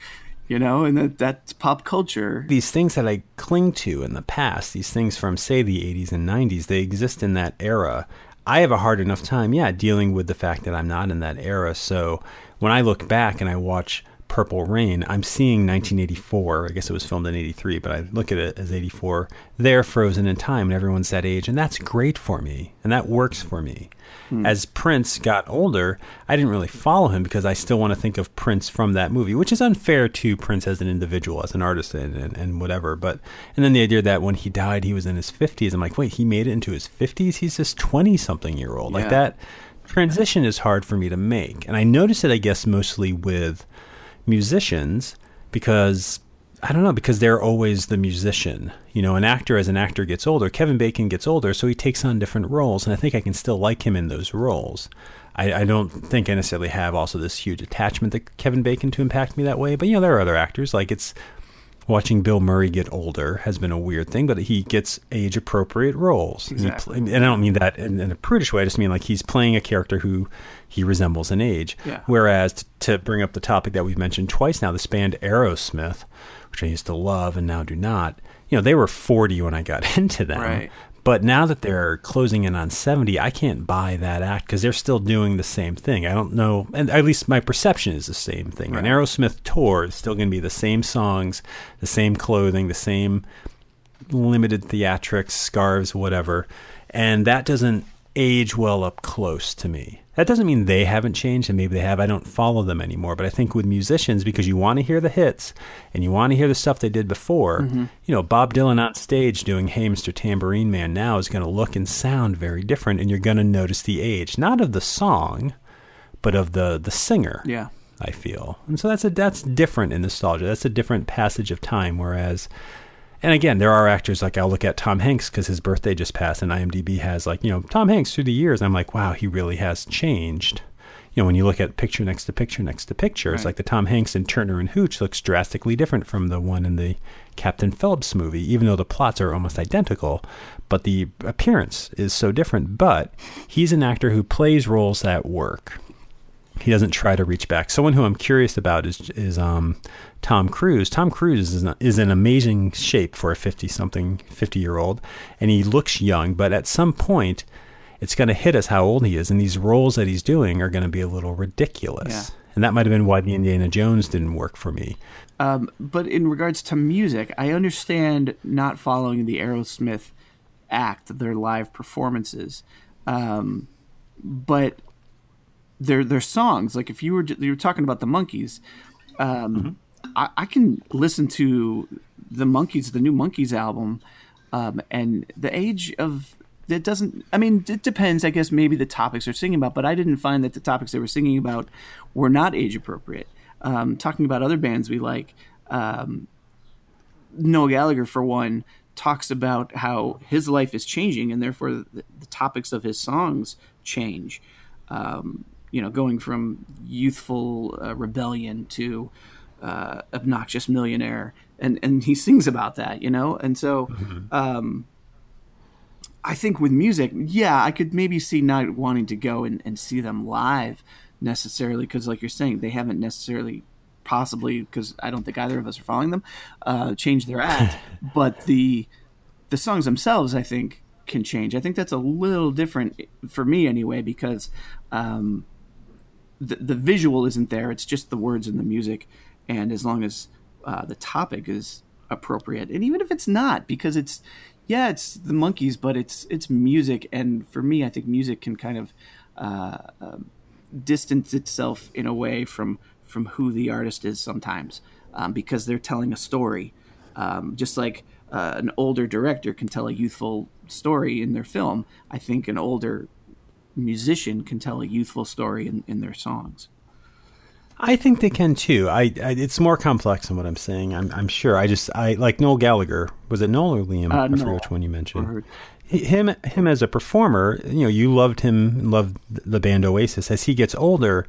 you know, and that that's pop culture. These things that I cling to in the past, these things from say the 80s and 90s, they exist in that era. I have a hard enough time, yeah, dealing with the fact that I'm not in that era. So when I look back and I watch Purple Rain, I'm seeing 1984. I guess it was filmed in 83, but I look at it as 84. They're frozen in time and everyone's that age. And that's great for me. And that works for me. Hmm. As Prince got older, I didn't really follow him because I still want to think of Prince from that movie, which is unfair to Prince as an individual, as an artist, and, and, and whatever. But and then the idea that when he died, he was in his 50s. I'm like, wait, he made it into his 50s? He's this 20 something year old. Yeah. Like that transition is hard for me to make. And I notice it, I guess, mostly with musicians because I don't know because they're always the musician. You know, an actor as an actor gets older. Kevin Bacon gets older, so he takes on different roles, and I think I can still like him in those roles. I, I, don't think I necessarily have also this huge attachment to Kevin Bacon to impact me that way. But you know, there are other actors like it's watching Bill Murray get older has been a weird thing, but he gets age appropriate roles. Exactly. And, and, I don't mean that in, in, a prudish way. I just mean like he's playing a character who he resembles in age. Yeah. Whereas to, to bring up the topic that we've mentioned twice now, the band Aerosmith, which I used to love and now do not. You know, they were 40 when I got into them. Right. But now that they're closing in on 70, I can't buy that act because they're still doing the same thing. I don't know, and at least my perception is the same thing. Right. An Aerosmith tour is still going to be the same songs, the same clothing, the same limited theatrics, scarves, whatever. And that doesn't age well up close to me. That doesn't mean they haven't changed, and maybe they have. I don't follow them anymore. But I think with musicians, because you want to hear the hits and you want to hear the stuff they did before, mm-hmm. you know, Bob Dylan on stage doing Hey Mr. Tambourine Man now is going to look and sound very different, and you're going to notice the age, not of the song, but of the the singer. Yeah. I feel. And so that's a that's different in nostalgia. That's a different passage of time. Whereas and again, there are actors like I'll look at Tom Hanks because his birthday just passed, and IMDb has like you know Tom Hanks through the years. I'm like, wow, he really has changed. You know, when you look at picture next to picture next to picture, right. it's like the Tom Hanks in Turner and Hooch looks drastically different from the one in the Captain Phillips movie, even though the plots are almost identical, but the appearance is so different. But he's an actor who plays roles that work. He doesn't try to reach back. Someone who I'm curious about is is um, Tom Cruise. Tom Cruise is, is in amazing shape for a 50 something, 50 year old, and he looks young, but at some point, it's going to hit us how old he is, and these roles that he's doing are going to be a little ridiculous. Yeah. And that might have been why the Indiana Jones didn't work for me. Um, but in regards to music, I understand not following the Aerosmith act, their live performances. Um, but their their songs, like if you were you were talking about the Monkees, um, mm-hmm. I, I, can listen to the Monkees, the new Monkees album, um, and the age of it doesn't. I mean, it depends. I guess maybe the topics they're singing about, but I didn't find that the topics they were singing about were not age appropriate. Um, talking about other bands we like, um, Noel Gallagher for one talks about how his life is changing, and therefore the, the topics of his songs change. Um, you know, going from youthful uh, rebellion to uh, obnoxious millionaire, and and he sings about that, you know, and so. Mm-hmm. Um, I think with music, yeah, I could maybe see not wanting to go and, and see them live necessarily because, like you're saying, they haven't necessarily, possibly because I don't think either of us are following them, uh, changed their act. but the the songs themselves, I think, can change. I think that's a little different for me anyway because um, the the visual isn't there; it's just the words and the music and as long as uh, the topic is appropriate, and even if it's not, because it's yeah, it's the Monkees, but it's it's music, and for me, I think music can kind of uh, uh, distance itself in a way from from who the artist is sometimes, um, because they're telling a story, um, just like uh, an older director can tell a youthful story in their film. I think an older musician can tell a youthful story in, in their songs. I think they can too. I, I, it's more complex than what I'm saying. I'm I'm sure. I just I like Noel Gallagher. Was it Noel or Liam? Uh, I forget which one you mentioned. Him him as a performer. You know, you loved him, loved the band Oasis. As he gets older,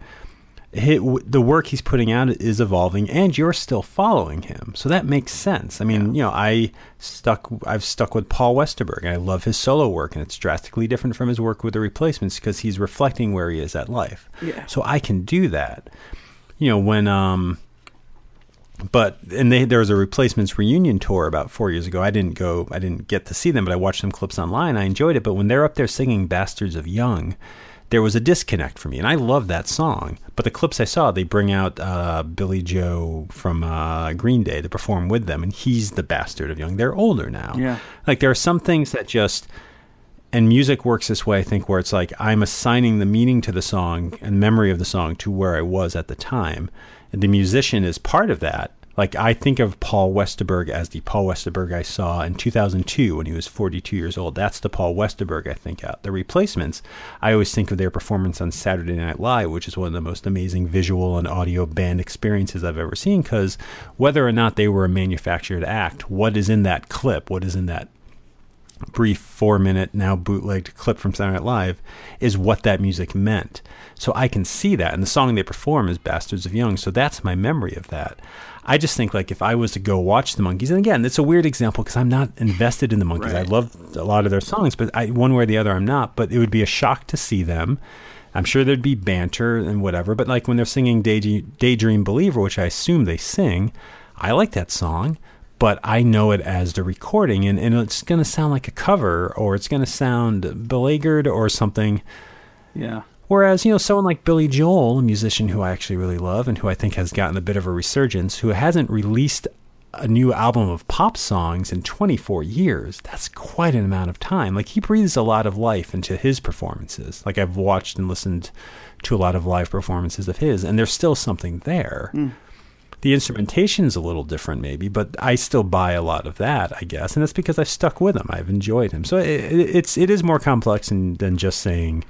the work he's putting out is evolving, and you're still following him. So that makes sense. I mean, yeah. you know, I stuck. I've stuck with Paul Westerberg, and I love his solo work, and it's drastically different from his work with the Replacements because he's reflecting where he is at life. Yeah. So I can do that you know when um but and they there was a replacements reunion tour about four years ago. I didn't go, I didn't get to see them, but I watched some clips online. I enjoyed it. But when they're up there singing "Bastards of Young," there was a disconnect for me. And I love that song. But the clips I saw, they bring out uh, Billie Joe from uh, Green Day to perform with them, and he's the bastard of Young. They're older now. Yeah. Like there are some things that just and music works this way, I think, where it's like I'm assigning the meaning to the song and memory of the song to where I was at the time. And the musician is part of that. Like I think of Paul Westerberg as the Paul Westerberg I saw in 2002 when he was 42 years old. That's the Paul Westerberg I think out. The replacements, I always think of their performance on Saturday Night Live, which is one of the most amazing visual and audio band experiences I've ever seen. Because whether or not they were a manufactured act, what is in that clip, what is in that brief four minute now bootlegged clip from Saturday Night Live is what that music meant. So I can see that. And the song they perform is Bastards of Young. So that's my memory of that. I just think like if I was to go watch the Monkees, and again, it's a weird example because I'm not invested in the Monkees. Right. I love a lot of their songs, but I, one way or the other, I'm not. But it would be a shock to see them. I'm sure there'd be banter and whatever, but like when they're singing Daydream Believer, which I assume they sing, I like that song but I know it as the recording, and, and it's going to sound like a cover, or it's going to sound beleaguered or something. Yeah. Whereas, you know, someone like Billy Joel, a musician who I actually really love and who I think has gotten a bit of a resurgence, who hasn't released a new album of pop songs in 24 years. That's quite an amount of time. Like, he breathes a lot of life into his performances. Like, I've watched and listened to a lot of live performances of his, and there's still something there. Mm. The instrumentation is a little different, maybe, but I still buy a lot of that, I guess, and that's because I've stuck with him. I've enjoyed him. So it, it's it is more complex than, than just saying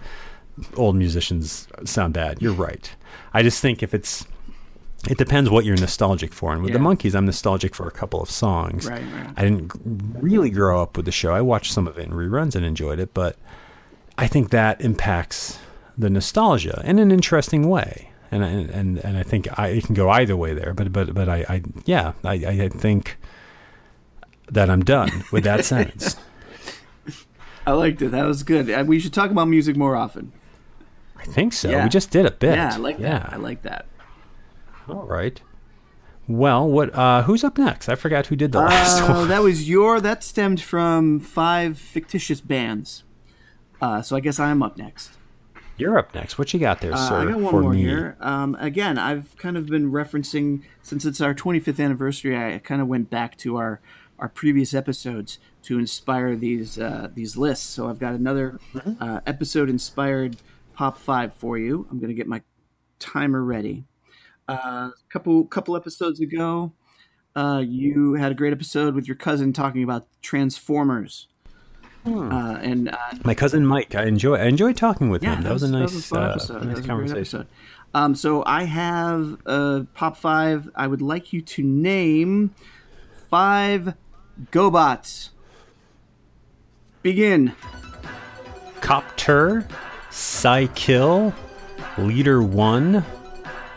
old musicians sound bad. You're right. I just think if it's it depends what you're nostalgic for. And with yeah. the Monkees, I'm nostalgic for a couple of songs. Right, right. I didn't really grow up with the show. I watched some of it in reruns and enjoyed it, but I think that impacts the nostalgia in an interesting way and and and I think I, it can go either way there. But but but I, I yeah I, I think that I'm done with that sentence. I liked it. That was good. Uh, we should talk about music more often. I think so. Yeah. We just did a bit. Yeah, I like yeah. that. I like that. All right. Well, what? Uh, who's up next? I forgot who did the last uh, one. That was your. That stemmed from five fictitious bands. Uh, so I guess I'm up next. You're up next. What you got there, uh, sir? I got one more me? here. Um, again, I've kind of been referencing since it's our 25th anniversary. I kind of went back to our our previous episodes to inspire these uh, these lists. So I've got another mm-hmm. uh, episode inspired pop five for you. I'm going to get my timer ready. A uh, couple couple episodes ago, uh, you had a great episode with your cousin talking about Transformers. Hmm. Uh, and uh, my cousin Mike, I enjoy I enjoy talking with yeah, him. That, was, was, a nice, was a uh, nice conversation. Um, so I have a pop five. I would like you to name five GoBots. Begin. Copter, Cy-Kill, Leader One,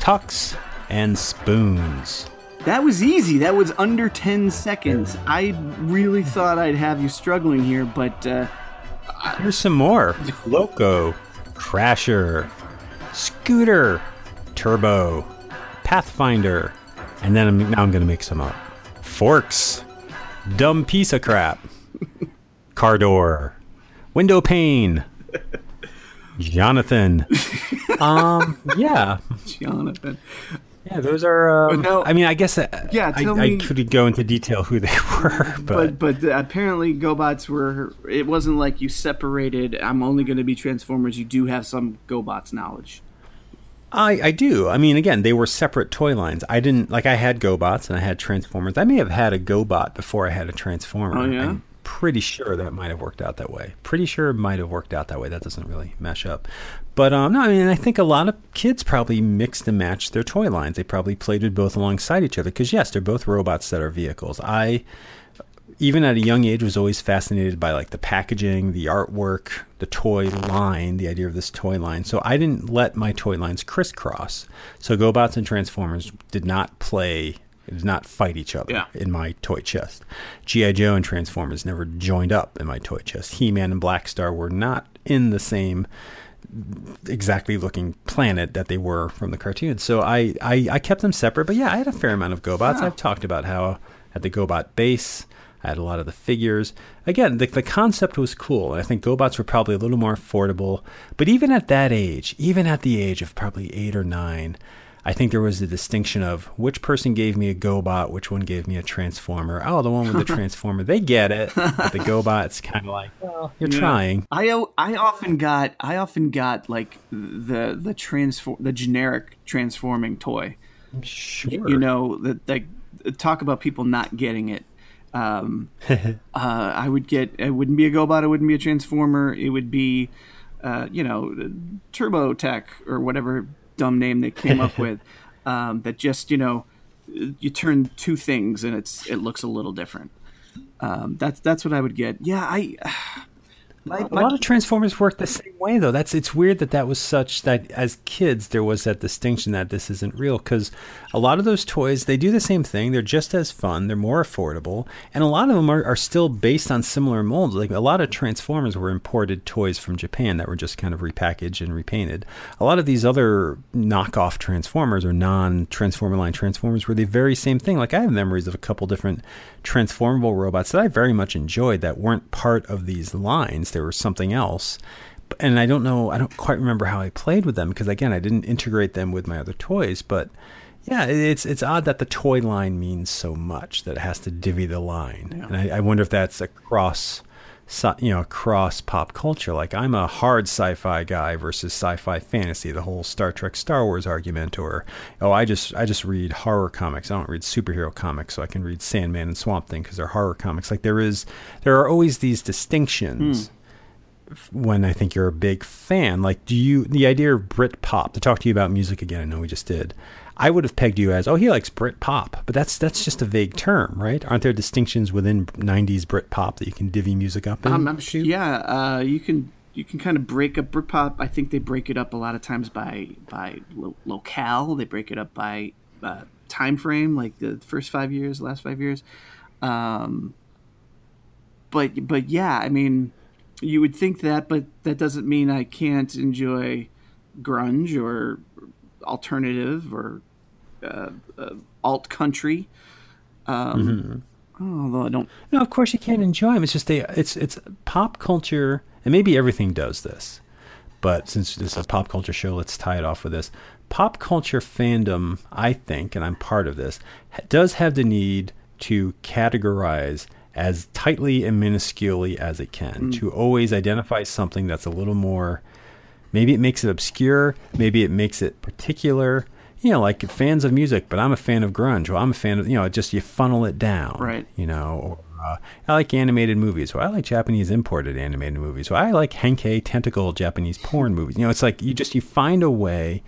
Tux, and Spoons. That was easy. That was under 10 seconds. I really thought I'd have you struggling here, but. Uh, Here's some more Loco, Crasher, Scooter, Turbo, Pathfinder, and then I'm, now I'm going to make some up. Forks, Dumb Piece of Crap, Car Door, Window Pane, Jonathan. um, yeah. Jonathan. Yeah, those are. Um, no, I mean, I guess. Uh, yeah, I, me, I, could go into detail who they were, but but, but apparently, GoBots were. It wasn't like you separated. I'm only going to be Transformers. You do have some GoBots knowledge. I, I do. I mean, again, they were separate toy lines. I didn't like. I had GoBots and I had Transformers. I may have had a GoBot before I had a Transformer. Oh yeah. I'm pretty sure that might have worked out that way. Pretty sure it might have worked out that way. That doesn't really mesh up. But um, no, I mean, I think a lot of kids probably mixed and matched their toy lines. They probably played with both alongside each other because yes, they're both robots that are vehicles. I, even at a young age, was always fascinated by like the packaging, the artwork, the toy line, the idea of this toy line. So I didn't let my toy lines crisscross. So GoBots and Transformers did not play did not fight each other yeah. in my toy chest. G.I. Joe and Transformers never joined up in my toy chest. He Man and Blackstar were not in the same exactly looking planet that they were from the cartoon. So I, I, I kept them separate. But yeah, I had a fair amount of GoBots. Wow. I've talked about how at the GoBot base, I had a lot of the figures. Again, the, the concept was cool. I think GoBots were probably a little more affordable. But even at that age, even at the age of probably eight or nine, I think there was a distinction of which person gave me a GoBot, which one gave me a Transformer. Oh, the one with the Transformer, they get it. But the GoBot's kind of like, well, you're yeah. trying. I I often got I often got like the the transform the generic transforming toy. Sure. You know that like talk about people not getting it. Um, uh, I would get it wouldn't be a GoBot, it wouldn't be a Transformer, it would be. Uh, you know, Turbo Tech or whatever dumb name they came up with um, that just you know you turn two things and it's it looks a little different. Um, that's that's what I would get. Yeah, I my, my, a lot of Transformers work the same way, though. That's it's weird that that was such that as kids there was that distinction that this isn't real because a lot of those toys they do the same thing. They're just as fun. They're more affordable, and a lot of them are, are still based on similar molds. Like a lot of Transformers were imported toys from Japan that were just kind of repackaged and repainted. A lot of these other knockoff Transformers or non-Transformer line Transformers were the very same thing. Like I have memories of a couple different transformable robots that I very much enjoyed that weren't part of these lines there was something else. And I don't know, I don't quite remember how I played with them because again, I didn't integrate them with my other toys. But yeah, it's it's odd that the toy line means so much that it has to divvy the line, yeah. and I, I wonder if that's across you know across pop culture like i'm a hard sci-fi guy versus sci-fi fantasy the whole star trek star wars argument or oh i just i just read horror comics i don't read superhero comics so i can read sandman and swamp thing because they're horror comics like there is there are always these distinctions mm when I think you're a big fan. Like, do you the idea of Brit pop? To talk to you about music again, I know we just did. I would have pegged you as, oh, he likes Brit pop, but that's that's just a vague term, right? Aren't there distinctions within '90s Brit pop that you can divvy music up in? Um, I'm, sure, yeah, uh, you can you can kind of break up Brit pop. I think they break it up a lot of times by by lo- locale. They break it up by uh, time frame, like the first five years, last five years. Um, but but yeah, I mean you would think that, but that doesn't mean I can't enjoy grunge or alternative or uh, uh, alt country. Um, mm-hmm. Although I don't. No, of course you can't enjoy them. It's just they. It's it's pop culture, and maybe everything does this. But since this is a pop culture show, let's tie it off with this. Pop culture fandom, I think, and I'm part of this, does have the need to categorize as tightly and minusculely as it can mm. to always identify something that's a little more maybe it makes it obscure maybe it makes it particular. You know like fans of music but i'm a fan of grunge well i'm a fan of you know just you funnel it down right. you know or, uh, i like animated movies or i like japanese imported animated movies or i like henke tentacle japanese porn movies. You know it's like you just you find a way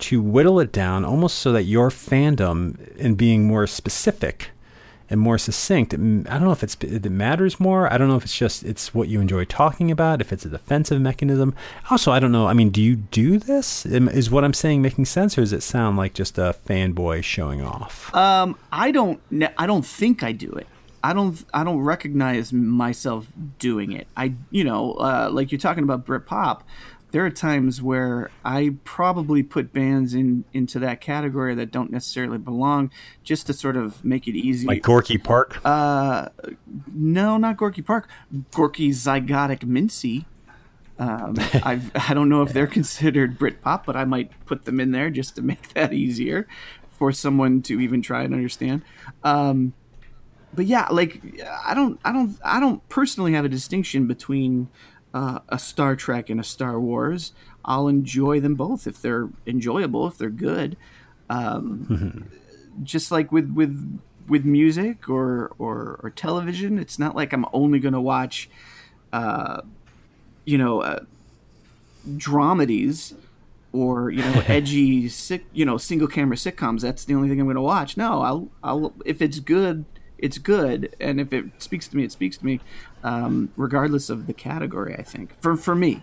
to whittle it down almost so that your fandom in being more specific and more succinct. I don't know if it's it matters more. I don't know if it's just it's what you enjoy talking about. If it's a defensive mechanism. Also, I don't know. I mean, do you do this? Is what I'm saying making sense, or does it sound like just a fanboy showing off? Um, I don't. I don't think I do it. I don't. I don't recognize myself doing it. I, you know, uh, like you're talking about Britpop there are times where I probably put bands in into that category that don't necessarily belong, just to sort of make it easy. Like Gorky Park. Uh, no, not Gorky Park. Gorky Zygotic Mynci. Um, I've, I don't know if they're considered Britpop, but I might put them in there just to make that easier for someone to even try and understand. Um, but yeah, like I don't, I don't, I don't personally have a distinction between uh, a Star Trek and a Star Wars, I'll enjoy them both if they're enjoyable, if they're good. Um, just like with with with music or, or or television, it's not like I'm only going to watch, uh, you know, uh, dramedies or you know edgy sick you know single camera sitcoms. That's the only thing I'm going to watch. No, I'll I'll if it's good, it's good, and if it speaks to me, it speaks to me um, regardless of the category. I think for for me.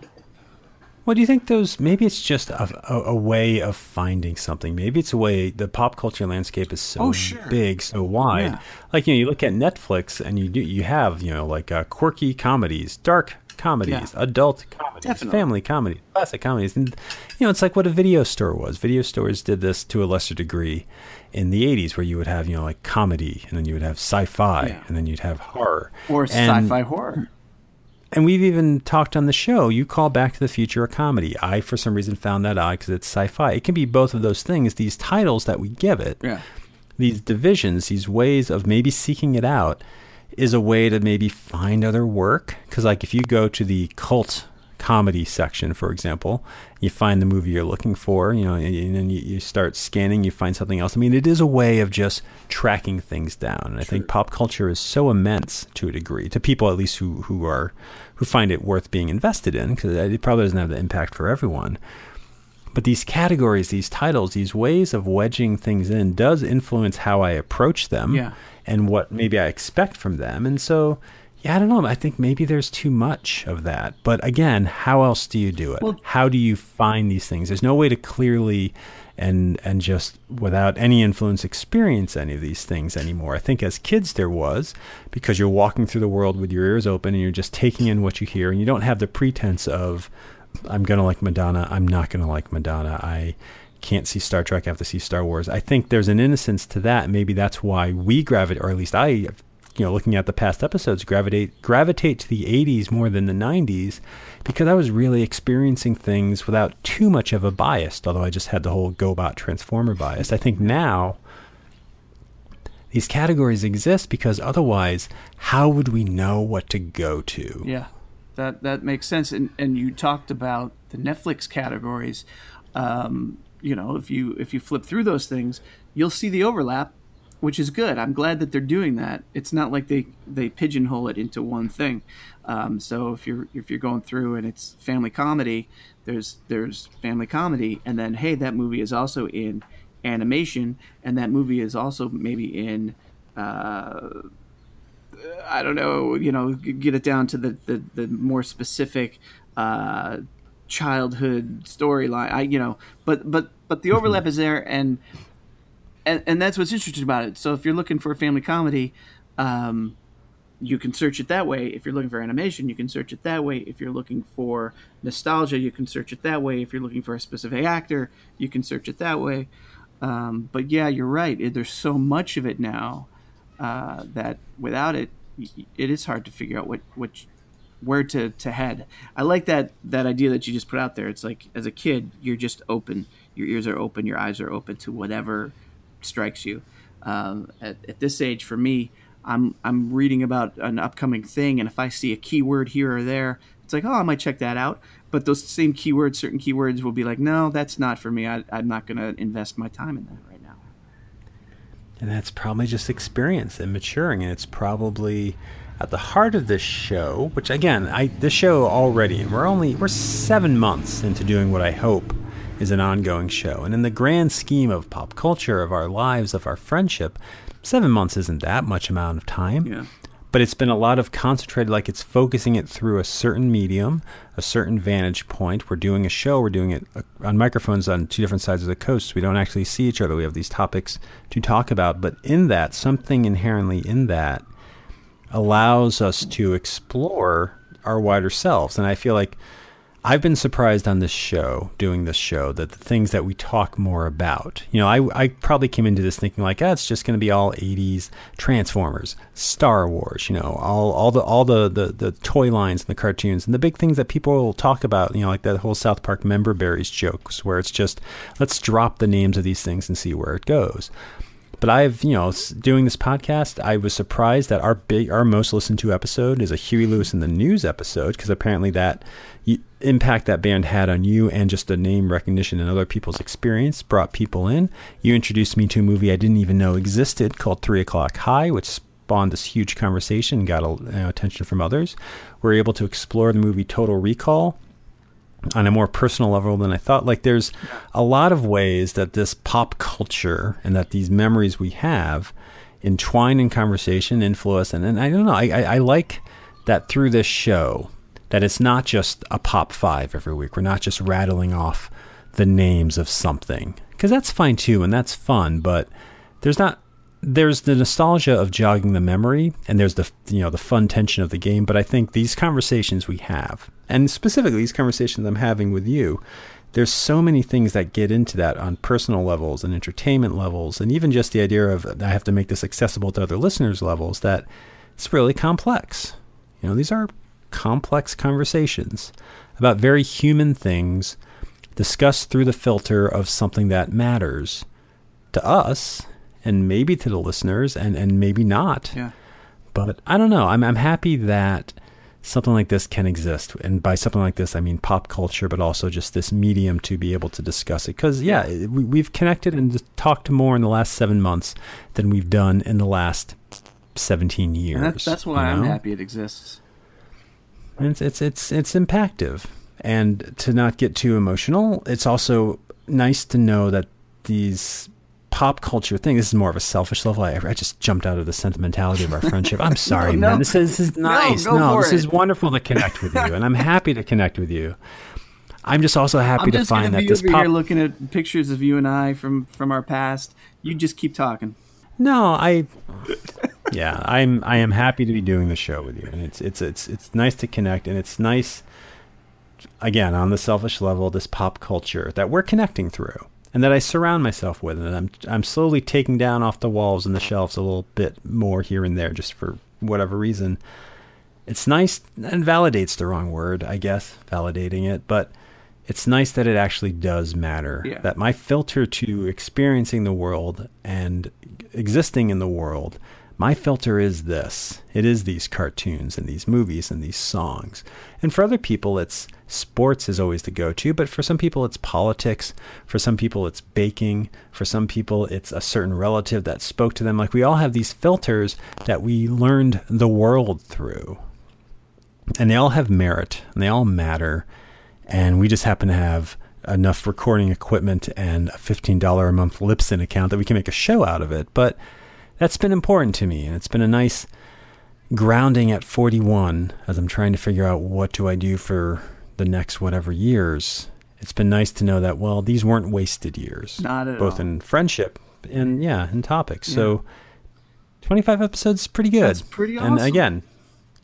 Well, do you think those? Maybe it's just a, a, a, way of finding something. Maybe it's a way. The pop culture landscape is so oh, sure. big, so wide. Yeah. Like you know, you look at Netflix, and you do you have you know like uh, quirky comedies, dark comedies, yeah. adult comedies, Definitely. family comedies, classic comedies, and you know it's like what a video store was. Video stores did this to a lesser degree, in the 80s where you would have you know like comedy and then you would have sci-fi yeah. and then you'd have horror. Or and, sci-fi horror. And we've even talked on the show you call back to the future a comedy. I for some reason found that odd because it's sci-fi. It can be both of those things these titles that we give it yeah. these divisions these ways of maybe seeking it out is a way to maybe find other work. Because like if you go to the cult comedy section, for example, you find the movie you're looking for, you know, and then you, you, start scanning, you find something else. I mean, it is a way of just tracking things down. And I think pop culture is so immense to a degree, to people at least who, who are who find it worth being invested in, because it probably doesn't have the impact for everyone. But these categories, these titles, these ways of wedging things in does influence how I approach them yeah. and what maybe I expect from them. And so yeah, I don't know. I think maybe there's too much of that. But again, how else do you do it? Well, how do you find these things? There's no way to clearly and and just without any influence experience any of these things anymore. I think as kids there was because you're walking through the world with your ears open and you're just taking in what you hear and you don't have the pretense of I'm going to like Madonna, I'm not going to like Madonna. I can't see Star Trek, I have to see Star Wars. I think there's an innocence to that. Maybe that's why we gravitate, or at least I you know, looking at the past episodes, gravitate gravitate to the 80s more than the 90s because I was really experiencing things without too much of a bias. Although I just had the whole GoBot Transformer bias. I think now these categories exist because otherwise, how would we know what to go to? Yeah, that that makes sense. And and you talked about the Netflix categories. Um, you know, if you if you flip through those things, you'll see the overlap which is good. I'm glad that they're doing that. It's not like they they pigeonhole it into one thing. Um, so if you're if you're going through and it's family comedy, there's there's family comedy, and then hey, that movie is also in animation, and that movie is also maybe in. Uh, I don't know, you know, get it down to the, the, the more specific uh, childhood storyline. I, you know, but but but the overlap is there, and and, and that's what's interesting about it. So if you're looking for a family comedy, um, you can search it that way. If you're looking for animation, you can search it that way. If you're looking for nostalgia, you can search it that way. If you're looking for a specific actor, you can search it that way. Um, but yeah, you're right. There's so much of it now uh, that without it, it is hard to figure out what, what where to, to head. I like that that idea that you just put out there. It's like as a kid, you're just open. Your ears are open. Your eyes are open to whatever strikes you. Um, at, at this age, for me, I'm I'm reading about an upcoming thing, and if I see a keyword here or there, it's like, oh, I might check that out. But those same keywords, certain keywords, will be like, no, that's not for me. I, I'm not going to invest my time in that right now. And that's probably just experience and maturing, and it's probably at the heart of this show. Which again, I this show already, and we're only we're seven months into doing what I hope is an ongoing show. And in the grand scheme of pop culture, of our lives, of our friendship, seven months isn't that much amount of time. Yeah. But it's been a lot of concentrated, like it's focusing it through a certain medium, a certain vantage point. We're doing a show, we're doing it uh, on microphones on two different sides of the coast. We don't actually see each other. We have these topics to talk about. But in that, something inherently in that allows us to explore our wider selves. And I feel like I've been surprised on this show, doing this show, that the things that we talk more about, you know, I, I probably came into this thinking like, ah, it's just going to be all 80s Transformers, Star Wars, you know, all, all the all the, the, the toy lines and the cartoons and the big things that people will talk about, you know, like that whole South Park member berries jokes where it's just, let's drop the names of these things and see where it goes. But I've, you know, doing this podcast, I was surprised that our big, our most listened to episode is a Huey Lewis and the News episode because apparently that impact that band had on you and just the name recognition and other people's experience brought people in. You introduced me to a movie I didn't even know existed called Three O'clock High, which spawned this huge conversation, got you know, attention from others. We we're able to explore the movie Total Recall on a more personal level than I thought. Like there's a lot of ways that this pop culture and that these memories we have entwine in conversation, influence, and, and I don't know. I, I, I like that through this show that it's not just a pop five every week. We're not just rattling off the names of something because that's fine too and that's fun. But there's not there's the nostalgia of jogging the memory and there's the you know the fun tension of the game but i think these conversations we have and specifically these conversations i'm having with you there's so many things that get into that on personal levels and entertainment levels, and even just the idea of I have to make this accessible to other listeners levels that it's really complex. You know, these are complex conversations about very human things discussed through the filter of something that matters to us and maybe to the listeners and, and maybe not. Yeah. But I don't know. I'm, I'm happy that something like this can exist. And by something like this, I mean pop culture, but also just this medium to be able to discuss it. Because, yeah, we, we've connected and talked more in the last seven months than we've done in the last 17 years. And that's, that's why you know? I'm happy it exists. It's, it's, it's, it's impactive. And to not get too emotional, it's also nice to know that these pop culture thing. This is more of a selfish level. I, I just jumped out of the sentimentality of our friendship. I'm sorry, no, no. man. This is, this is nice. No, no this it. is wonderful to connect with you, and I'm happy to connect with you. I'm just also happy I'm to find that this over pop- here looking at pictures of you and I from from our past. You just keep talking. No, I. yeah, I'm. I am happy to be doing the show with you, and it's it's it's it's nice to connect, and it's nice. Again, on the selfish level, this pop culture that we're connecting through and that I surround myself with. And I'm I'm slowly taking down off the walls and the shelves a little bit more here and there, just for whatever reason. It's nice and validates the wrong word, I guess, validating it, but it's nice that it actually does matter. Yeah. That my filter to experiencing the world and existing in the world my filter is this it is these cartoons and these movies and these songs. And for other people, it's sports is always the go to, but for some people, it's politics. For some people, it's baking. For some people, it's a certain relative that spoke to them. Like we all have these filters that we learned the world through. And they all have merit and they all matter. And we just happen to have enough recording equipment and a $15 a month Libsyn account that we can make a show out of it. But that's been important to me, and it's been a nice grounding at 41 as I'm trying to figure out what do I do for the next whatever years. It's been nice to know that well, these weren't wasted years, not at both all. in friendship and yeah, in topics. Yeah. So 25 episodes, pretty good. That's pretty awesome. And again,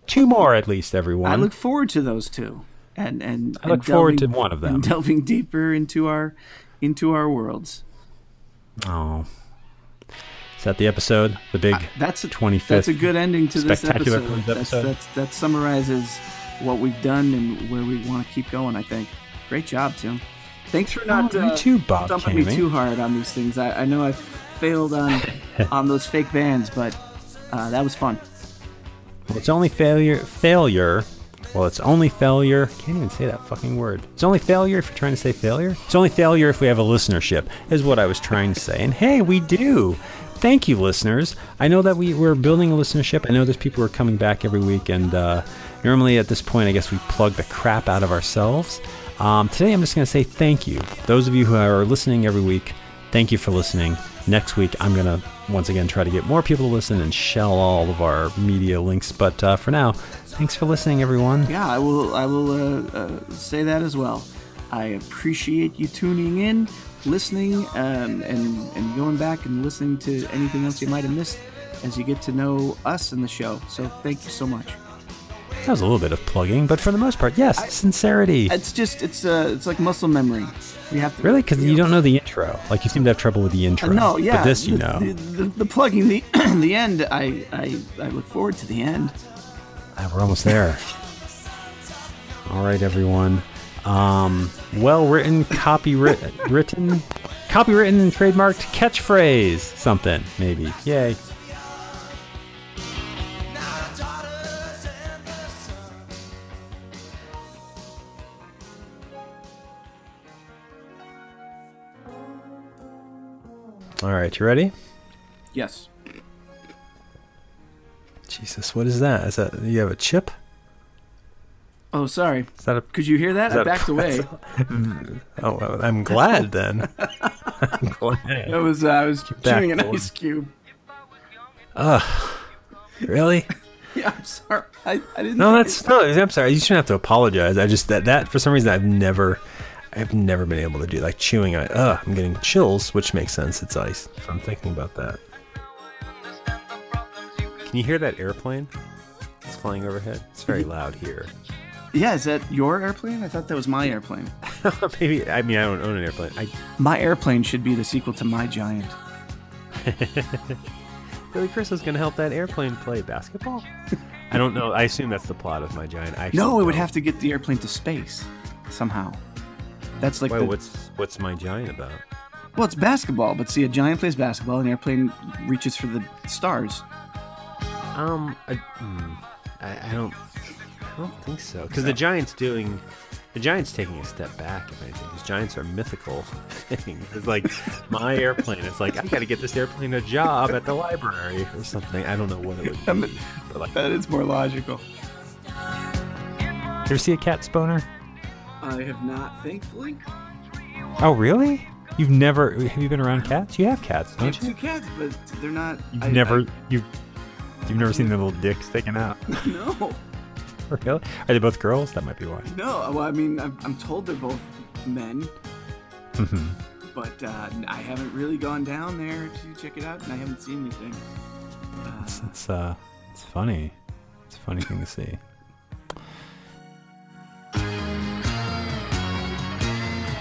two more at least, everyone. I look forward to those two, and and I look and forward delving, to one of them. delving deeper into our into our worlds. Oh, that the episode? The big uh, that's a, 25th. That's a good ending to this episode. episode. That's, that's, that summarizes what we've done and where we want to keep going. I think. Great job, Tim. Thanks for not oh, uh, too, Bob stumping me too hard on these things. I, I know I failed on on those fake bands, but uh, that was fun. Well, it's only failure. Failure. Well, it's only failure. Can't even say that fucking word. It's only failure if you're trying to say failure. It's only failure if we have a listenership, is what I was trying to say. And hey, we do thank you, listeners. I know that we, we're building a listenership. I know there's people who are coming back every week, and uh, normally at this point, I guess we plug the crap out of ourselves. Um, today, I'm just going to say thank you. Those of you who are listening every week, thank you for listening. Next week, I'm going to once again try to get more people to listen and shell all of our media links. But uh, for now, thanks for listening, everyone. Yeah, I will. I will uh, uh say that as well. I appreciate you tuning in listening um, and, and going back and listening to anything else you might have missed as you get to know us and the show. So thank you so much. That was a little bit of plugging, but for the most part, yes, I, sincerity. It's just it's uh it's like muscle memory. We have to really because you, don't know the intro. Like you seem to have trouble with the intro. Uh, no, yeah, but this you know. The, the, the, plugging the the end. I, I I look forward to the end. Ah, we're almost there. All right, everyone. Um, well written, copywritten, written, copywritten and trademarked catchphrase. Something, maybe. Yay. All right, you ready? Yes. Jesus, what is that? Is that you have a chip? Oh, sorry. Is that a, Could you hear that? that I backed a, away. oh, well, I'm glad then. I'm glad. It was uh, I was chewing an ice cube. Ugh. Really? yeah, I'm sorry. I, I didn't. No, that's no. I'm sorry. You shouldn't have to apologize. I just that that for some reason I've never, I've never been able to do like chewing. I uh, I'm getting chills, which makes sense. It's ice. If I'm thinking about that. Can you hear that airplane? It's flying overhead. It's very loud here. Yeah, is that your airplane? I thought that was my airplane. Maybe I mean I don't own an airplane. I My airplane should be the sequel to My Giant. Billy Crystal's gonna help that airplane play basketball. I don't know. I assume that's the plot of My Giant. I no, it would have to get the airplane to space somehow. That's like Wait, the, what's what's My Giant about? well, it's basketball, but see, a giant plays basketball, an airplane reaches for the stars. Um, I, hmm, I, I don't, I don't think so. Because the Giants doing, the Giants taking a step back, if anything. Because Giants are mythical things. It's like my airplane. It's like I got to get this airplane a job at the library or something. I don't know what it would be. but like, That is more logical. you ever see a cat spawner? I have not, thankfully. Oh, really? You've never? Have you been around cats? You have cats, I have don't you? two cats, but they're not. You've I- never, I- you've, you've never seen the little dicks sticking out. no, really? Are they both girls? That might be why. no. Well, I mean, I'm, I'm told they're both men, Mhm. but uh, I haven't really gone down there to check it out, and I haven't seen anything. Uh, It's, it's uh, it's funny. It's a funny thing to see.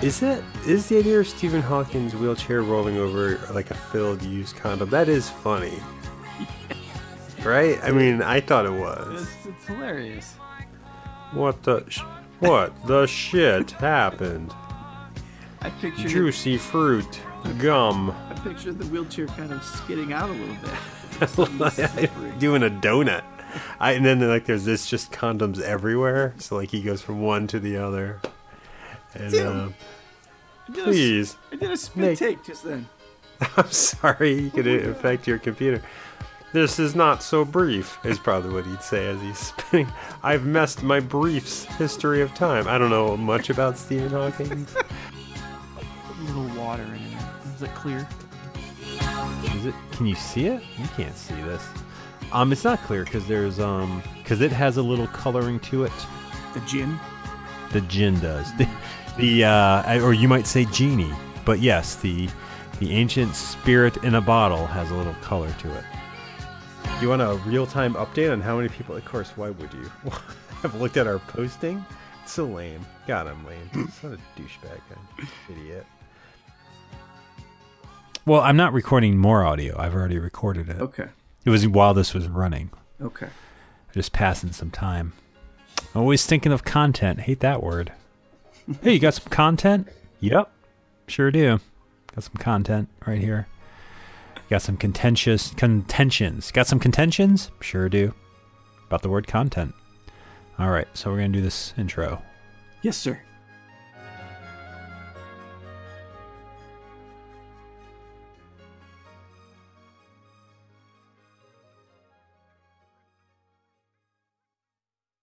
Is it is the idea of Stephen Hawking's wheelchair rolling over like a filled used condom? That is funny, right? I mean, I thought it was. it's, it's hilarious. What the sh- what the shit happened? I picture Juicy fruit, gum, I picture the wheelchair kind of skidding out a little bit. doing a donut. I, and then like there's this just condoms everywhere. So like he goes from one to the other. And Tim, uh, a s- please, I did a spit Nick. take just then. I'm sorry, you could affect your computer. This is not so brief, is probably what he'd say as he's spinning. I've messed my brief's history of time. I don't know much about Stephen Hawking. A little water in it. Is it clear? Is it? Can you see it? You can't see this. Um, it's not clear because there's um, because it has a little coloring to it. The gin. The gin does. The, the uh, or you might say genie, but yes, the the ancient spirit in a bottle has a little color to it. You want a real time update on how many people? Of course, why would you? have looked at our posting. It's so lame. God, I'm lame. What a douchebag, guy. idiot. Well, I'm not recording more audio. I've already recorded it. Okay. It was while this was running. Okay. Just passing some time. Always thinking of content. Hate that word. hey, you got some content? Yep. Sure do. Got some content right here. Got some contentious contentions. Got some contentions? Sure do. About the word content. All right, so we're going to do this intro. Yes, sir.